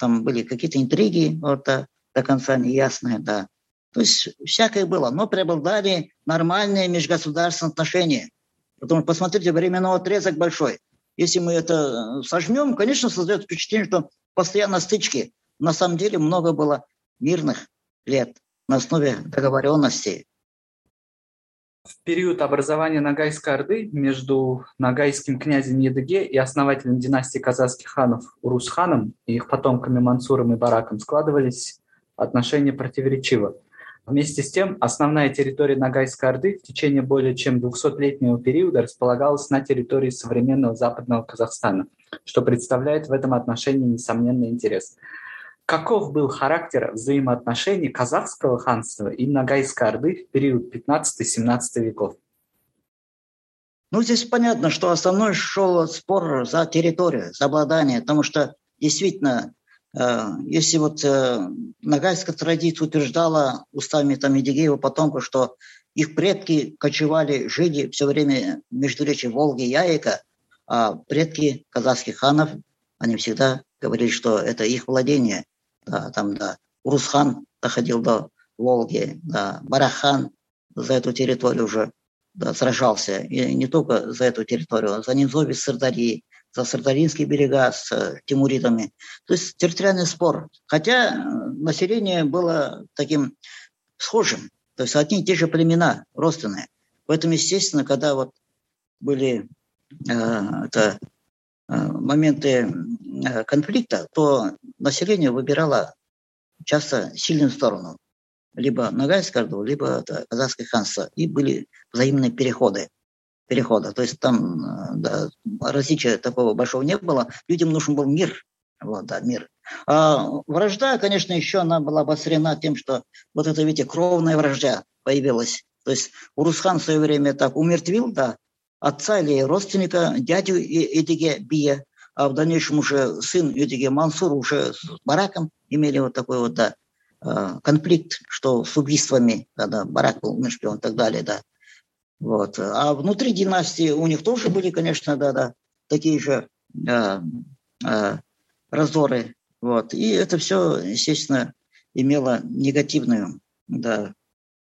там были какие-то интриги, вот, да, до конца неясные, да. То есть всякое было, но преобладали нормальные межгосударственные отношения. Потому что посмотрите, временной отрезок большой – если мы это э, сожмем, конечно, создает впечатление, что постоянно стычки. На самом деле много было мирных лет на основе договоренности. В период образования Ногайской Орды между ногайским князем Едыге и основателем династии казахских ханов Урусханом и их потомками Мансуром и Бараком складывались отношения противоречиво. Вместе с тем, основная территория Ногайской Орды в течение более чем 200-летнего периода располагалась на территории современного западного Казахстана, что представляет в этом отношении несомненный интерес. Каков был характер взаимоотношений казахского ханства и Ногайской Орды в период 15-17 веков? Ну, здесь понятно, что основной шел спор за территорию, за обладание, потому что действительно Э, если вот э, нагайская традиция утверждала устами там Едигеева потомков, что их предки кочевали, жили все время между речи Волги и Яйка, а предки казахских ханов, они всегда говорили, что это их владение. Да, там, да, Урусхан доходил до Волги, да, Барахан за эту территорию уже да, сражался. И не только за эту территорию, за Низови, Сырдари, за Сардаринские берега с э, тимуридами. То есть территориальный спор. Хотя э, население было таким схожим. То есть одни и те же племена, родственные. Поэтому, естественно, когда вот были э, это, э, моменты конфликта, то население выбирало часто сильную сторону. Либо Ногайское либо это, Казахское ханство. И были взаимные переходы перехода. То есть там э, да, различия такого большого не было. Людям нужен был мир. Вот, да, мир. А вражда, конечно, еще она была обострена тем, что вот это, видите, кровная вражда появилась. То есть Урусхан в свое время так умертвил, да, отца или родственника, дядю Эдиге Бия, а в дальнейшем уже сын Эдиге Мансур уже с Бараком имели вот такой вот, да, э, конфликт, что с убийствами, когда Барак был умершвлен и так далее, да. Вот. А внутри династии у них тоже были, конечно, да-да, такие же э, э, раздоры. Вот. И это все, естественно, имело негативную, да,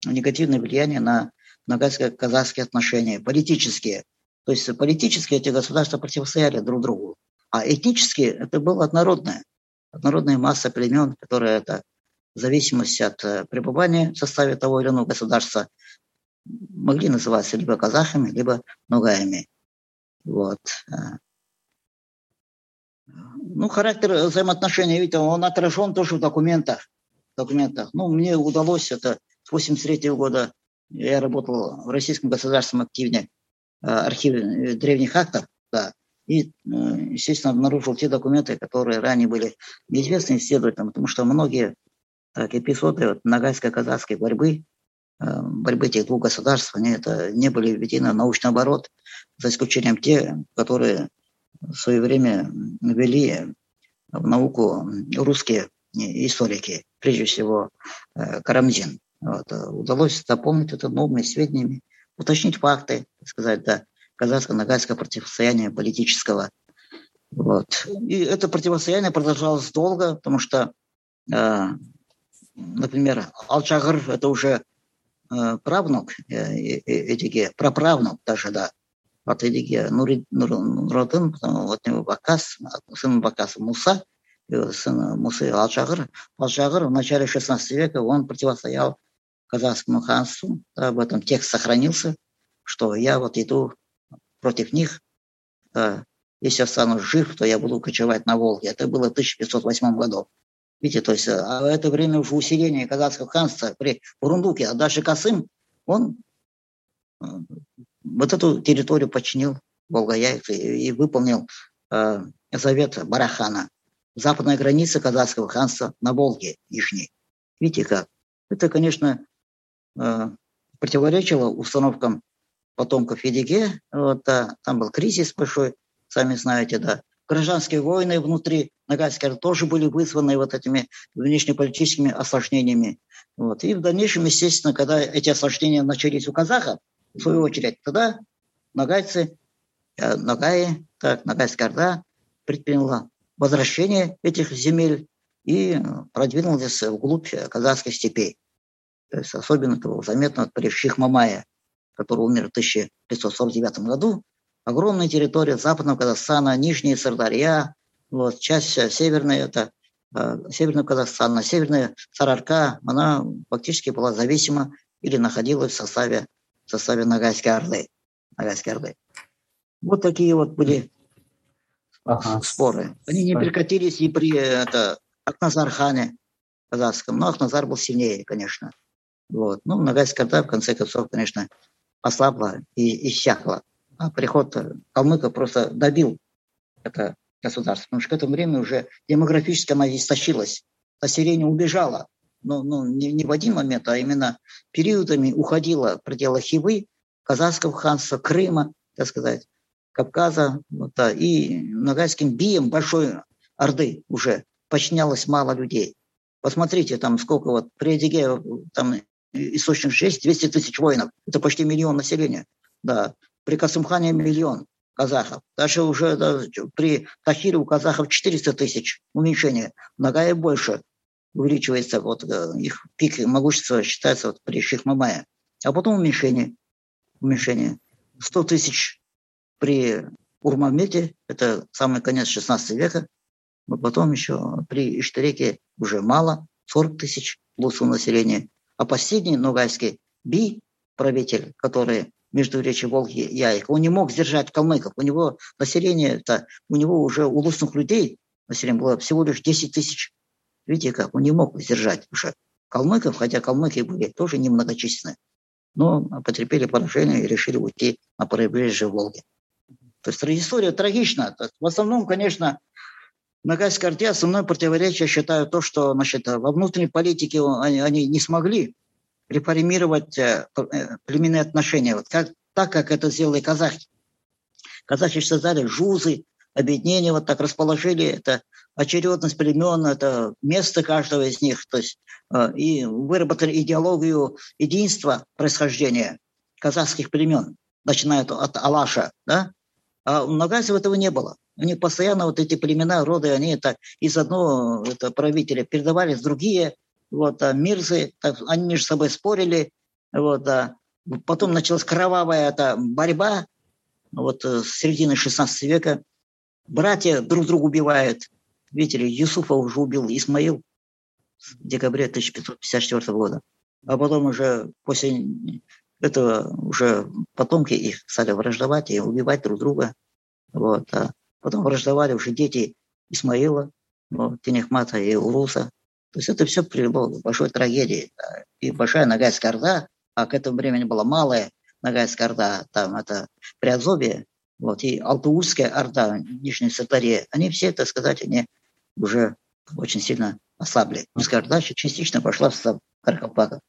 негативное влияние на нагайско-казахские отношения, политические. То есть политически эти государства противостояли друг другу, а этнически это было однородное. Однородная масса племен, которые это в зависимости от э, пребывания в составе того или иного государства могли называться либо казахами, либо ногаями. Вот. Э. Ну, характер взаимоотношений, видите, он отражен тоже в документах. документах. Ну, мне удалось это с 83 года, я работал в Российском государственном активе, э, архиве древних актов, да, и, естественно, обнаружил те документы, которые ранее были неизвестны исследователям, потому что многие так, эпизоды вот, нагайско-казахской борьбы, э, борьбы этих двух государств, они это не были введены в научный оборот, за исключением те, которые в свое время ввели в науку русские историки, прежде всего э, Карамзин. Вот. Удалось дополнить это новыми сведениями, уточнить факты, сказать, да, казахско-нагайское противостояние политического. Вот. И это противостояние продолжалось долго, потому что э, например, Алчагыр – это уже э, правнук э, э, Эдиге, праправнук даже, да, от Эдиге Нуродын, от него Бакас, сын Бакаса Муса, сын Мусы Алчагыр. Алчагыр в начале 16 века он противостоял казахскому ханству, об этом текст сохранился, что я вот иду против них, да, если останусь жив, то я буду кочевать на Волге. Это было в 1508 году. Видите, то есть а в это время уже усиление казахского ханства при Бурундуке, а дальше Касым, он э, вот эту территорию подчинил Волгояев и, и выполнил э, завет Барахана. Западная граница казахского ханства на Волге Нижней. Видите как? Это, конечно, э, противоречило установкам потомков Едиге. Вот, да, там был кризис большой, сами знаете, да гражданские войны внутри Ногайска тоже были вызваны вот этими внешнеполитическими осложнениями. Вот. И в дальнейшем, естественно, когда эти осложнения начались у казахов, в свою очередь, тогда нагайцы, э, Нагаи, так, Ногайская Орда предприняла возвращение этих земель и продвинулась вглубь казахских степей. То есть особенно это было заметно при Шихмамае, который умер в 1549 году, огромная территория западного Казахстана, Нижняя Сардарья, вот, часть северная, это э, Северного Казахстана, Северная Сарарка, она фактически была зависима или находилась в составе, в составе Ногайской Орды. Ногайской Орды. Вот такие вот были ага. споры. Они не прекратились и при это, Акназар-хане казахском, но Акназар был сильнее, конечно. Вот. Ну, Ногайская Орда, в конце концов, конечно, ослабла и иссякла. А приход калмыка просто добил это государство, потому что к этому времени уже демографически она истощилась. Население убежало, но, но не, не в один момент, а именно периодами уходило в пределы Хивы, Казахского ханства, Крыма, так сказать, Кавказа, вот, да, и Ногайским бием Большой Орды уже подчинялось мало людей. Посмотрите, там сколько вот при Эдиге, там источник 6, 200 тысяч воинов, это почти миллион населения. Да, при Касымхане миллион казахов. Даже уже да, при Тахире у казахов 400 тысяч уменьшение. Многое больше увеличивается. Вот э, их пик могущества считается вот при Шихмамае. А потом уменьшение. Уменьшение. 100 тысяч при Урмамете, это самый конец 16 века. Но потом еще при Иштареке уже мало, 40 тысяч лусу населения. А последний Ногайский Би, правитель, который между речи Волги и Яйка. Он не мог сдержать калмыков. У него население, это, у него уже у лусных людей население было всего лишь 10 тысяч. Видите как, он не мог сдержать уже калмыков, хотя калмыки были тоже немногочисленны. Но потерпели поражение и решили уйти на побережье Волги. То есть история трагична. В основном, конечно, Ногайской Орде основное противоречие, я считаю, то, что значит, во внутренней политике они, они не смогли реформировать э, э, племенные отношения, вот как, так, как это сделали казахи. Казахи создали жузы, объединения, вот так расположили, это очередность племен, это место каждого из них, то есть э, и выработали идеологию единства происхождения казахских племен, начиная от Алаша, да, А у нагайцев этого не было. У них постоянно вот эти племена, роды, они так из одного это, правителя передавались другие, вот, а мирзы, так, они между собой спорили, вот, а потом началась кровавая эта борьба, вот э, с середины 16 века. Братья друг друга убивают. Видите ли, Юсуфа уже убил Исмаил в декабре 1554 года. А потом уже после этого уже потомки их стали враждовать и убивать друг друга. Вот. А потом враждовали уже дети Исмаила, вот, Тенехмата и Уруса. То есть это все привело к большой трагедии. И большая Ногайская Орда, а к этому времени была малая Ногайская Орда, там это Приазовье, вот, и Алтуузская Орда, Нижней Сатаре, они все, так сказать, они уже очень сильно ослабли. Русская Орда частично пошла в Кархапака.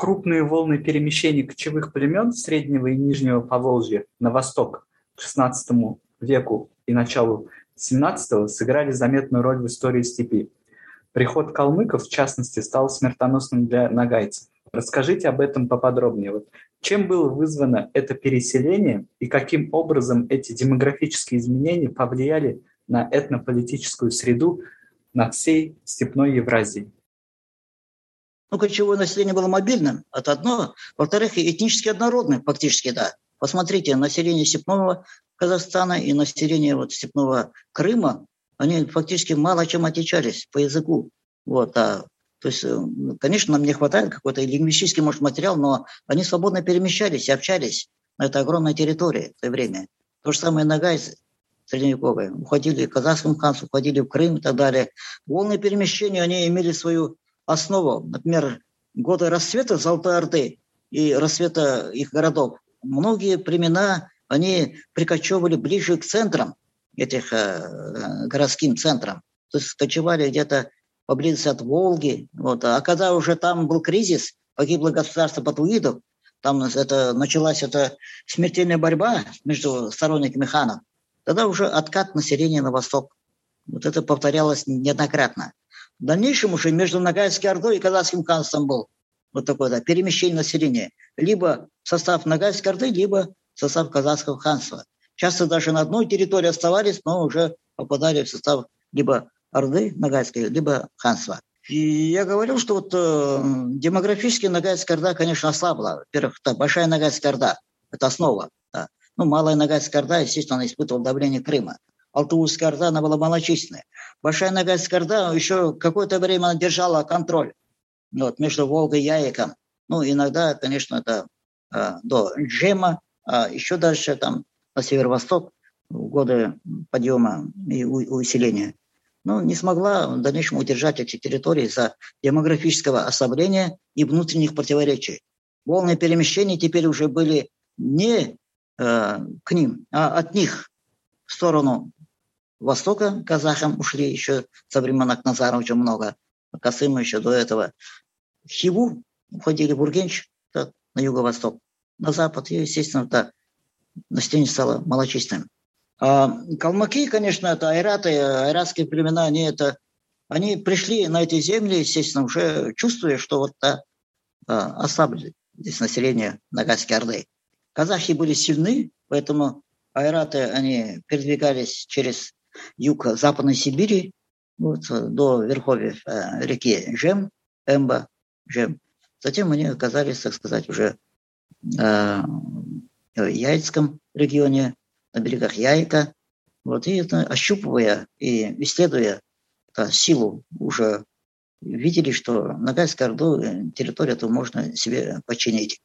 Крупные волны перемещений кочевых племен Среднего и Нижнего Поволжья на восток к XVI веку и началу XVII сыграли заметную роль в истории степи. Приход калмыков, в частности, стал смертоносным для нагайцев. Расскажите об этом поподробнее. Вот чем было вызвано это переселение и каким образом эти демографические изменения повлияли на этнополитическую среду на всей степной Евразии? Ну, кочевое население было мобильным, это одно. Во-вторых, этнически однородное, фактически, да. Посмотрите, население степного Казахстана и население вот степного Крыма, они фактически мало чем отличались по языку. Вот, а то есть, э, конечно, нам не хватает какой-то лингвистический, может, материал, но они свободно перемещались и общались на этой огромной территории в то время. То же самое нагайцы средневековые. Уходили в казахском ханстве, уходили в Крым и так далее. Волны перемещения, они имели свою основу. Например, годы расцвета Золотой Орды и расцвета их городов. Многие племена, они прикочевывали ближе к центрам, этих э, городским центрам. То есть кочевали где-то поблизости от Волги. Вот. А когда уже там был кризис, погибло государство Батуидов, там это, началась эта смертельная борьба между сторонниками ханов, тогда уже откат населения на восток. Вот это повторялось неоднократно. В дальнейшем уже между Ногайской Ордой и Казахским ханством был вот такое да, перемещение населения. Либо в состав Ногайской Орды, либо в состав Казахского ханства. Часто даже на одной территории оставались, но уже попадали в состав либо Орды Ногайской, либо ханства. И я говорил, что вот э, демографически Ногайская Орда, конечно, ослабла. Во-первых, да, большая Ногайская Орда – это основа. Да. Ну, малая Ногайская Орда, естественно, она испытывала давление Крыма. Алтуузская Орда, она была малочисленная. Большая Ногайская Орда еще какое-то время она держала контроль вот, между Волгой и Яиком. Ну, иногда, конечно, это э, до Джема, а еще дальше там на северо-восток в годы подъема и усиления но не смогла в дальнейшем удержать эти территории из-за демографического ослабления и внутренних противоречий. Волны перемещений теперь уже были не э, к ним, а от них в сторону востока казахам ушли еще со времен Акназара очень много, Касыма еще до этого. Хиву уходили в Ургенч, так, на юго-восток, на запад, и, естественно, так, население стало малочисленным. А калмыки, конечно, это айраты, айратские племена, они это, они пришли на эти земли, естественно, уже чувствуя, что вот а, а, ослабли здесь население Нагайской Орды. Казахи были сильны, поэтому айраты, они передвигались через юг Западной Сибири вот, до верховья э, реки Жем, Эмба, Жем. Затем они оказались, так сказать, уже э, в Яйцком регионе, на берегах Яйка. Вот, и это, ощупывая и исследуя это, силу, уже видели, что Ногайскую Орду, э, территорию эту можно себе починить.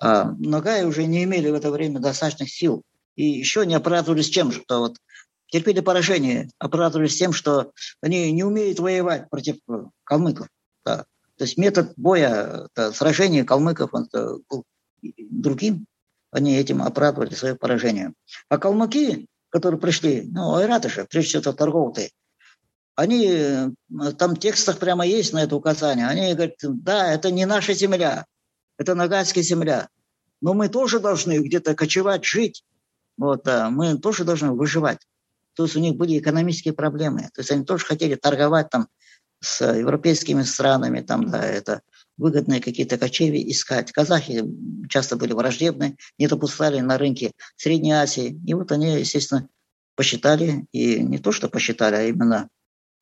А Ногай уже не имели в это время достаточных сил. И еще не оправдывались тем, что вот терпели поражение, оправдывались тем, что они не умеют воевать против э, калмыков. Да. То есть метод боя, это, сражения калмыков он был другим они этим оправдывали свое поражение. А калмыки, которые пришли, ну, айраты же, прежде всего, торговцы, они, э, там в текстах прямо есть на это указание, они говорят, да, это не наша земля, это Ногайская земля, но мы тоже должны где-то кочевать, жить, вот, мы тоже должны выживать. То есть у них были экономические проблемы, то есть они тоже хотели торговать там с европейскими странами, там, да, это выгодные какие-то кочеви искать. Казахи часто были враждебны, не допускали на рынке Средней Азии. И вот они, естественно, посчитали, и не то, что посчитали, а именно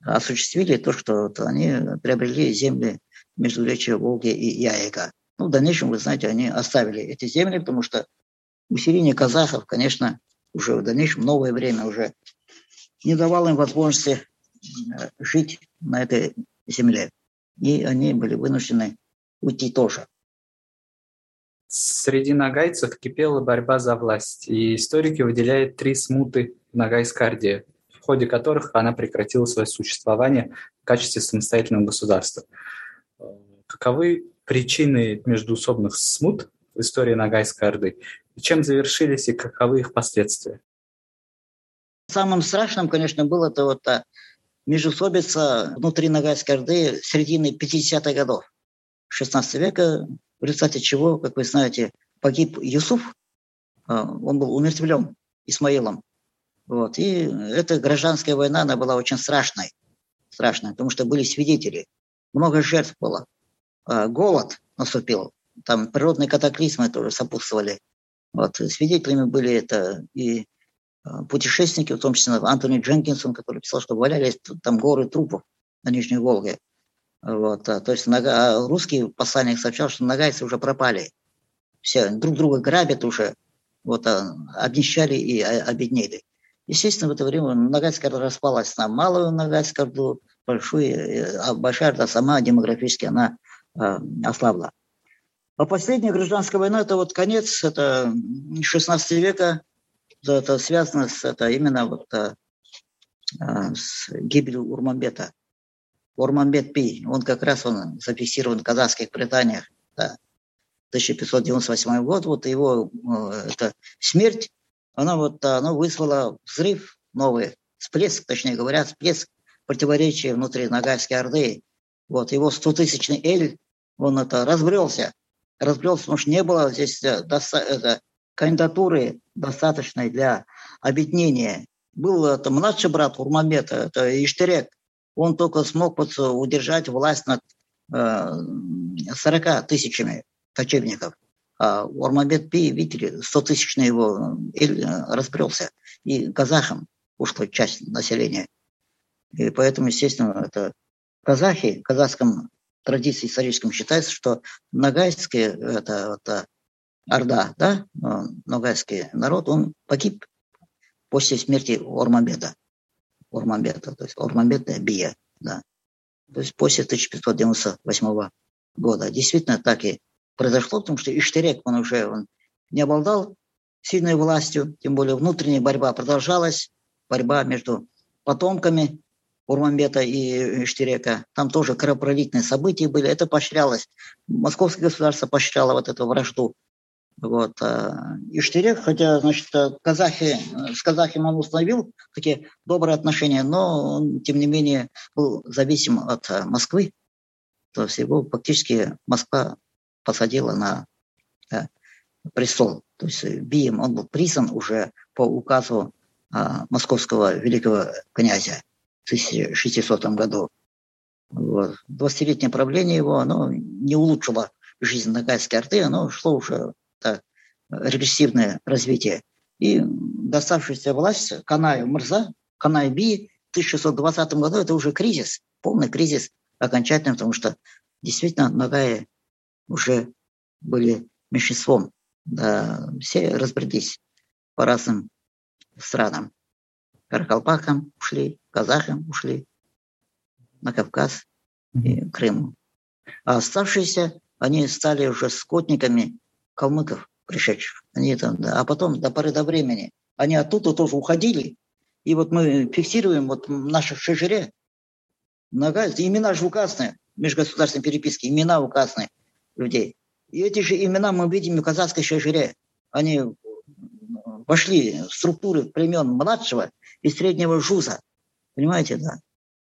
осуществили то, что вот они приобрели земли между речью Волги и Яйга. Ну, в дальнейшем, вы знаете, они оставили эти земли, потому что усиление казахов, конечно, уже в дальнейшем новое время уже не давало им возможности э, жить на этой земле. И они были вынуждены уйти тоже. Среди нагайцев кипела борьба за власть, и историки выделяют три смуты в Ногайской Орде, в ходе которых она прекратила свое существование в качестве самостоятельного государства. Каковы причины междуусобных смут в истории Ногайской Орды? И чем завершились и каковы их последствия? Самым страшным, конечно, было это вот а, междусобица внутри Ногайской Орды середины 50-х годов 16 века, в результате чего, как вы знаете, погиб Юсуф, а, он был умертвлен Исмаилом. Вот. И эта гражданская война, она была очень страшной, страшной, потому что были свидетели, много жертв было. А, голод наступил, там природные катаклизмы тоже сопутствовали. Вот. Свидетелями были это и путешественники, в том числе Антони Дженкинсон, который писал, что валялись там горы трупов на Нижней Волге. Вот. А, то есть нога, русский посланник сообщал, что нагайцы уже пропали. Все друг друга грабят уже, вот, обнищали и обеднели. Естественно, в это время Ногайская распалась на малую Ногайскую большую, э, а большая Орда сама демографически она э, ослабла. А последняя гражданская война – это вот конец, это 16 века, это связано с, это именно вот, э, э, с гибелью Урмамбета. Урмамбет Пи, он как раз он зафиксирован в казахских преданиях, да, 1598 год, вот его э, это смерть, она вот она вызвала взрыв новый, всплеск, точнее говоря, всплеск противоречия внутри Ногайской Орды. Вот его 100-тысячный Эль, он это разбрелся, разбрелся, потому что не было здесь доста- это, кандидатуры достаточной для объединения. Был это младший брат Урмамета, это Иштерек. Он только смог вот удержать власть над э, 40 тысячами кочевников. А Урмамбет Пи, видите, 100 тысячный его э, разбрелся. И казахам ушла часть населения. И поэтому, естественно, это казахи, в казахском традиции историческом считается, что Ногайская это, это Орда, да, ногайский народ, он погиб после смерти Ормамбета. Ормамбета, то есть Ормамбета Бия, да. То есть после 1598 года. Действительно так и произошло, потому что Иштырек, он уже он не обладал сильной властью, тем более внутренняя борьба продолжалась, борьба между потомками Урмамбета и Иштирека. Там тоже кровопролитные события были, это поощрялось. Московское государство поощряло вот эту вражду вот. А, Иштирек, хотя, значит, казахи, с казахами он установил такие добрые отношения, но он, тем не менее, был зависим от Москвы. То есть его фактически Москва посадила на престол. То есть Бием он был признан уже по указу московского великого князя в 1600 году. Вот. 20-летнее правление его оно не улучшило жизнь Ногайской Орды, оно шло уже это репрессивное развитие. И доставшаяся власть Канаю Мырза, Канай Би в 1620 году это уже кризис, полный кризис окончательный, потому что действительно Нагая уже были меньшинством. Да, все разбрелись по разным странам. Каракалпакам ушли, казахам ушли, на Кавказ и Крыму. А оставшиеся, они стали уже скотниками калмыков пришедших. Они там, да. А потом до поры до времени они оттуда тоже уходили. И вот мы фиксируем вот наших шежере нога, имена же указаны в межгосударственной переписке, имена указаны людей. И эти же имена мы видим в казахской шежере. Они вошли в структуры племен младшего и среднего жуза. Понимаете, да?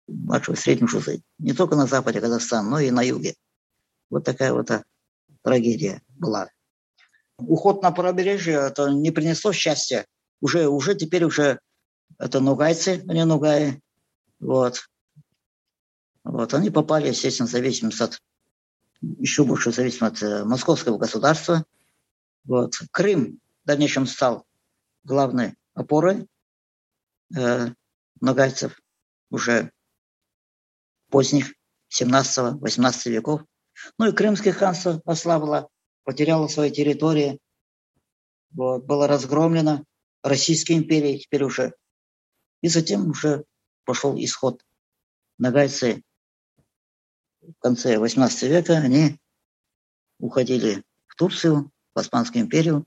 Младшего и среднего жуза. Не только на западе Казахстана, но и на юге. Вот такая вот а, трагедия была уход на побережье это не принесло счастья. Уже, уже теперь уже это нугайцы, а не нугаи. Вот. Вот. Они попали, естественно, в зависимость от еще больше зависим от э, московского государства. Вот. Крым в дальнейшем стал главной опорой э, нагайцев уже поздних 17-18 веков. Ну и Крымское ханство ослабло, потеряло свои территории, вот, было разгромлено Российской империей теперь уже. И затем уже пошел исход. Нагайцы в конце 18 века, они уходили в Турцию, в Османскую империю,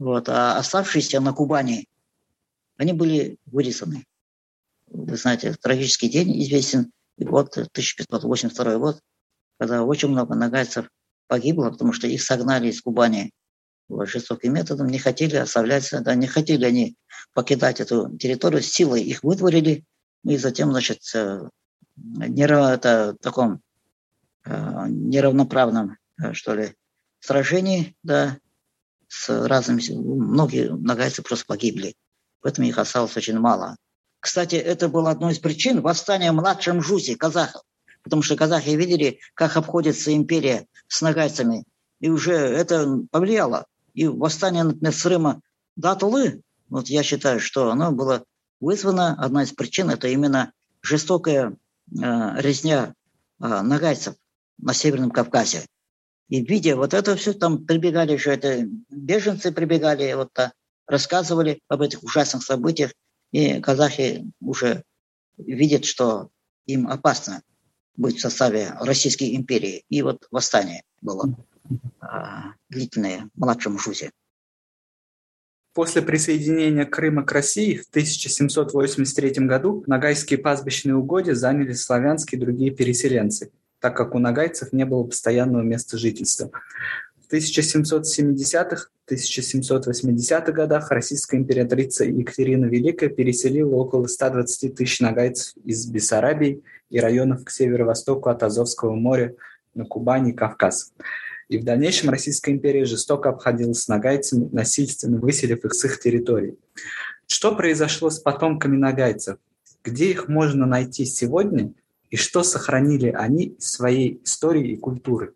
вот, а оставшиеся на Кубани, они были вырезаны. Вы знаете, трагический день известен, и вот 1582 год, когда очень много нагайцев погибло, потому что их согнали из Кубани вот, жестоким методом, не хотели оставлять, да, не хотели они покидать эту территорию, силой их вытворили, и затем, значит, э, это, в таком э, неравноправном, э, что ли, сражении, да, с разными, многие нагайцы просто погибли, поэтому их осталось очень мало. Кстати, это было одной из причин восстания младшем Жузе казахов, потому что казахи видели, как обходится империя с нагайцами, и уже это повлияло. И восстание, например, с Рыма до Тулы, вот я считаю, что оно было вызвано, одна из причин, это именно жестокая э, резня э, нагайцев на Северном Кавказе. И видя вот это все, там прибегали же, это беженцы прибегали, вот а, рассказывали об этих ужасных событиях, и казахи уже видят, что им опасно быть в составе Российской империи. И вот восстание было а, длительное в младшем Жузе. После присоединения Крыма к России в 1783 году нагайские пастбищные угодья заняли славянские и другие переселенцы, так как у нагайцев не было постоянного места жительства. 1770-1780-х годах российская императрица Екатерина Великая переселила около 120 тысяч нагайцев из Бессарабии и районов к северо-востоку от Азовского моря на Кубани и Кавказ. И в дальнейшем Российская империя жестоко обходилась с нагайцами, насильственно выселив их с их территорий. Что произошло с потомками нагайцев? Где их можно найти сегодня? И что сохранили они из своей истории и культуры?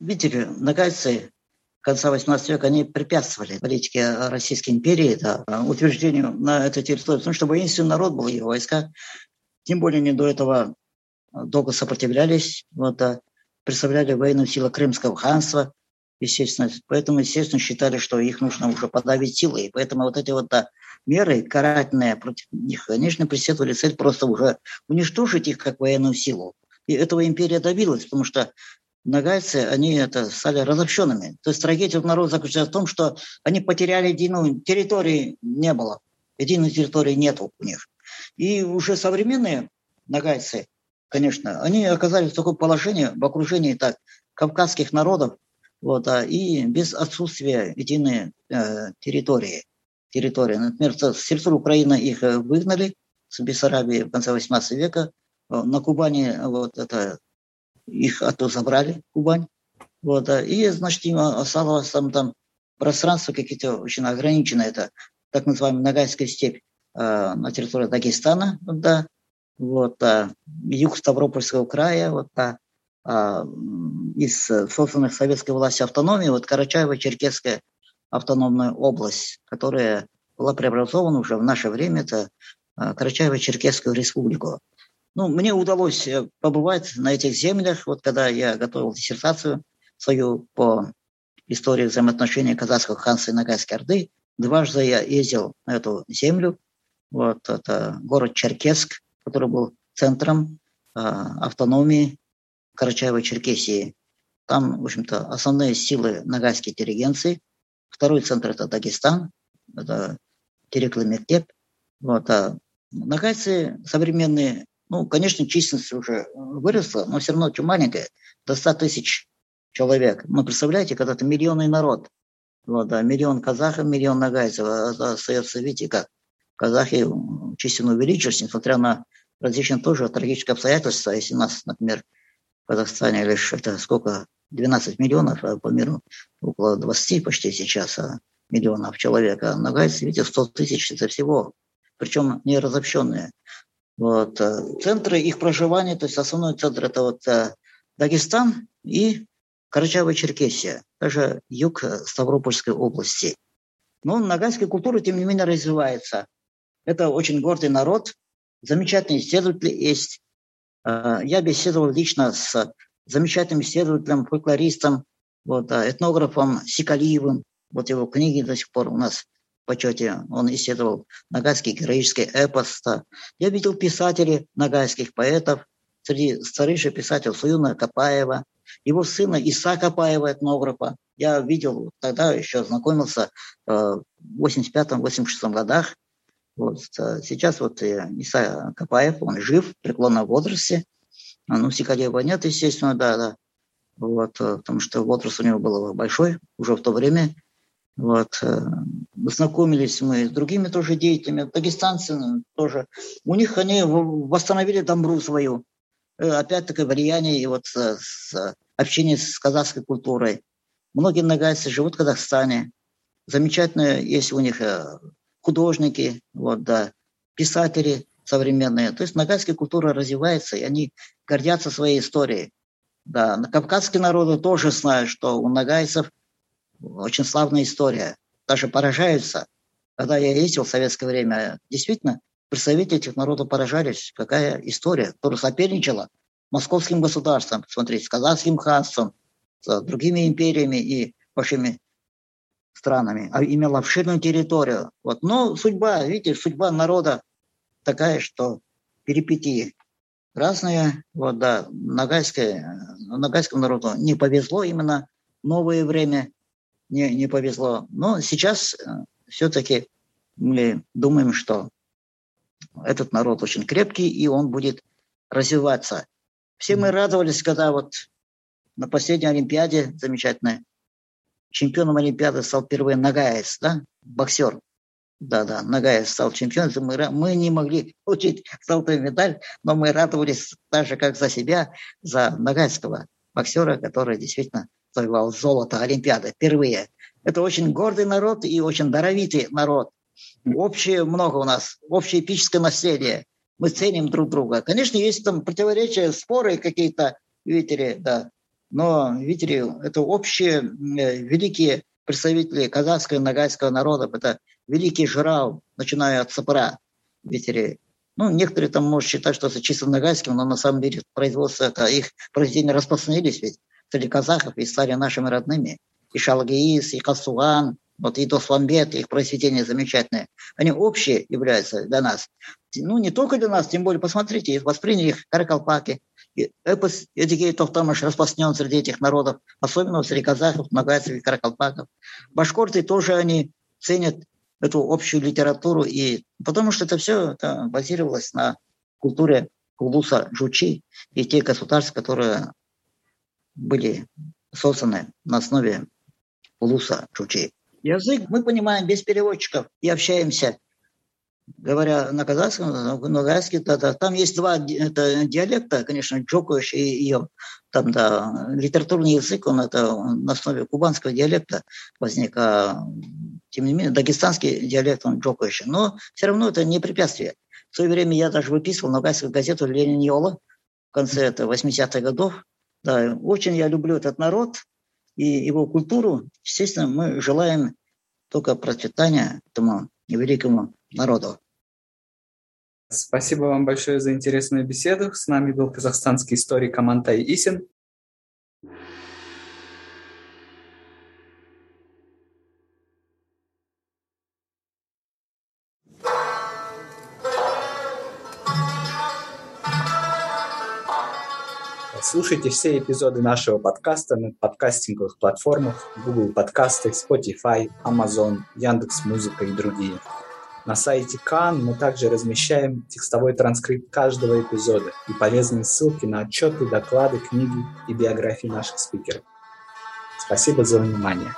Видите ли, нагайцы конца 18 века, они препятствовали политике Российской империи, да, утверждению на этой территории, потому что воинственный народ был, его войска, тем более они до этого долго сопротивлялись, вот, да, представляли военную силу Крымского ханства, естественно, поэтому, естественно, считали, что их нужно уже подавить силой, и поэтому вот эти вот меры карательные против них, конечно, преследовали цель просто уже уничтожить их как военную силу. И этого империя добилась, потому что нагайцы, они это, стали разобщенными. То есть трагедия народа заключается в том, что они потеряли единую территории, не было. Единой территории нет у них. И уже современные нагайцы, конечно, они оказались в таком положении, в окружении так, кавказских народов, вот, а, и без отсутствия единой э, территории. территории. Например, с территории Украины их э, выгнали, с Бессарабии в конце 18 века. На Кубани вот это их оттуда забрали, Кубань. Вот, и, значит, им осталось там, там пространство какие-то очень ограниченное, это так называемая Ногайская степь э, на территории Дагестана, да, вот, а, юг Ставропольского края, вот, а, из созданных советской власти автономии, вот Карачаево-Черкесская автономная область, которая была преобразована уже в наше время, это Карачаево-Черкесскую республику. Ну, мне удалось э, побывать на этих землях, вот когда я готовил диссертацию свою по истории взаимоотношений казахского ханства и Ногайской Орды. Дважды я ездил на эту землю. Вот это город Черкесск, который был центром э, автономии Карачаево-Черкесии. Там, в общем-то, основные силы нагайской интеллигенции. Второй центр – это Дагестан, это Тереклы-Мектеп. Вот, а нагайцы современные ну, конечно, численность уже выросла, но все равно очень маленькая, до 100 тысяч человек. Ну, представляете, когда это миллионный народ, вот, да, миллион казахов, миллион нагайцев, а остается, видите, как казахи численно увеличились, несмотря на различные тоже трагические обстоятельства. Если нас, например, в Казахстане лишь это сколько, 12 миллионов, а по миру около 20 почти сейчас а, миллионов человек. А нагайцы, видите, 100 тысяч это всего, причем не разобщенные. Вот. Э, центры их проживания, то есть основной центр это вот э, Дагестан и Карачаево-Черкесия, даже юг Ставропольской области. Но нагайская культура, тем не менее, развивается. Это очень гордый народ, замечательные исследователи есть. А, я беседовал лично с замечательным исследователем, фольклористом, вот, этнографом Сикалиевым. Вот его книги до сих пор у нас в почете. Он исследовал нагайский героический эпос. Я видел писателей, нагайских поэтов. Среди старейших писателей Суюна Капаева, его сына Иса Капаева, этнографа. Я видел, тогда еще знакомился э, в 85-86 годах. Вот, э, сейчас вот Иса Капаев, он жив в преклонном возрасте. А, ну, Сикалева нет, естественно, да, да. Вот, э, потому что возраст у него был большой уже в то время. Вот. Знакомились мы с другими тоже деятелями, дагестанцами тоже. У них они восстановили дамбру свою. Опять-таки влияние и вот с, общение с казахской культурой. Многие нагайцы живут в Казахстане. Замечательно есть у них э, художники, вот, да, писатели современные. То есть нагайская культура развивается, и они гордятся своей историей. Да, кавказские народы тоже знают, что у нагайцев очень славная история. Даже поражаются. Когда я ездил в советское время, действительно, представители этих народов поражались, какая история, которая соперничала московским государством, смотрите, с казахским ханством, с другими империями и большими странами, а имела обширную территорию. Вот. Но судьба, видите, судьба народа такая, что перипетии разные. Вот, да, Ногайское, Ногайскому народу не повезло именно новое время, не, не повезло. Но сейчас э, все-таки мы думаем, что этот народ очень крепкий, и он будет развиваться. Все мы радовались, когда вот на последней Олимпиаде замечательной чемпионом Олимпиады стал впервые Нагаев, да, боксер. Да-да, Нагаев стал чемпионом. Мы, мы не могли получить золотую медаль, но мы радовались так же, как за себя, за Нагаевского боксера, который действительно завоевал золото Олимпиады впервые. Это очень гордый народ и очень даровитый народ. Общее много у нас, общее эпическое наследие мы ценим друг друга. Конечно, есть там противоречия, споры какие-то, видите ли, да. Но, видите ли, это общие э, великие представители казахского и нагайского народов, это великий жрал, начиная от Сапара, видите ли. Ну, некоторые там могут считать, что это чисто нагайским, но на самом деле производство, это их произведения распространились ведь среди казахов и стали нашими родными. И Шалгиис, и Касуан, вот и Досламбет, их произведения замечательные, они общие являются для нас. Ну, не только для нас, тем более, посмотрите, восприняли их каракалпаки. Эпос Эдигей Тохтамыш распространен среди этих народов, особенно среди казахов, нагайцев и каракалпаков. Башкорты тоже они ценят эту общую литературу, и потому что это все это базировалось на культуре Кулуса Жучи и те государства, которые были созданы на основе Кулуса Жучи. Язык мы понимаем без переводчиков и общаемся. Говоря на казахском, на ногайске, да, да, там есть два это, диалекта, конечно, Джокович и ее. Там, да, литературный язык, он это на основе кубанского диалекта возник, а тем не менее, дагестанский диалект, он Джокович. Но все равно это не препятствие. В свое время я даже выписывал ногайскую газету «Ленин Йола» в конце это 80-х годов. Да, очень я люблю этот народ, и его культуру, естественно, мы желаем только процветания этому великому народу. Спасибо вам большое за интересную беседу. С нами был казахстанский историк Амантай Исин. Слушайте все эпизоды нашего подкаста на подкастинговых платформах Google Подкасты, Spotify, Amazon, Яндекс Музыка и другие. На сайте Кан мы также размещаем текстовой транскрипт каждого эпизода и полезные ссылки на отчеты, доклады, книги и биографии наших спикеров. Спасибо за внимание.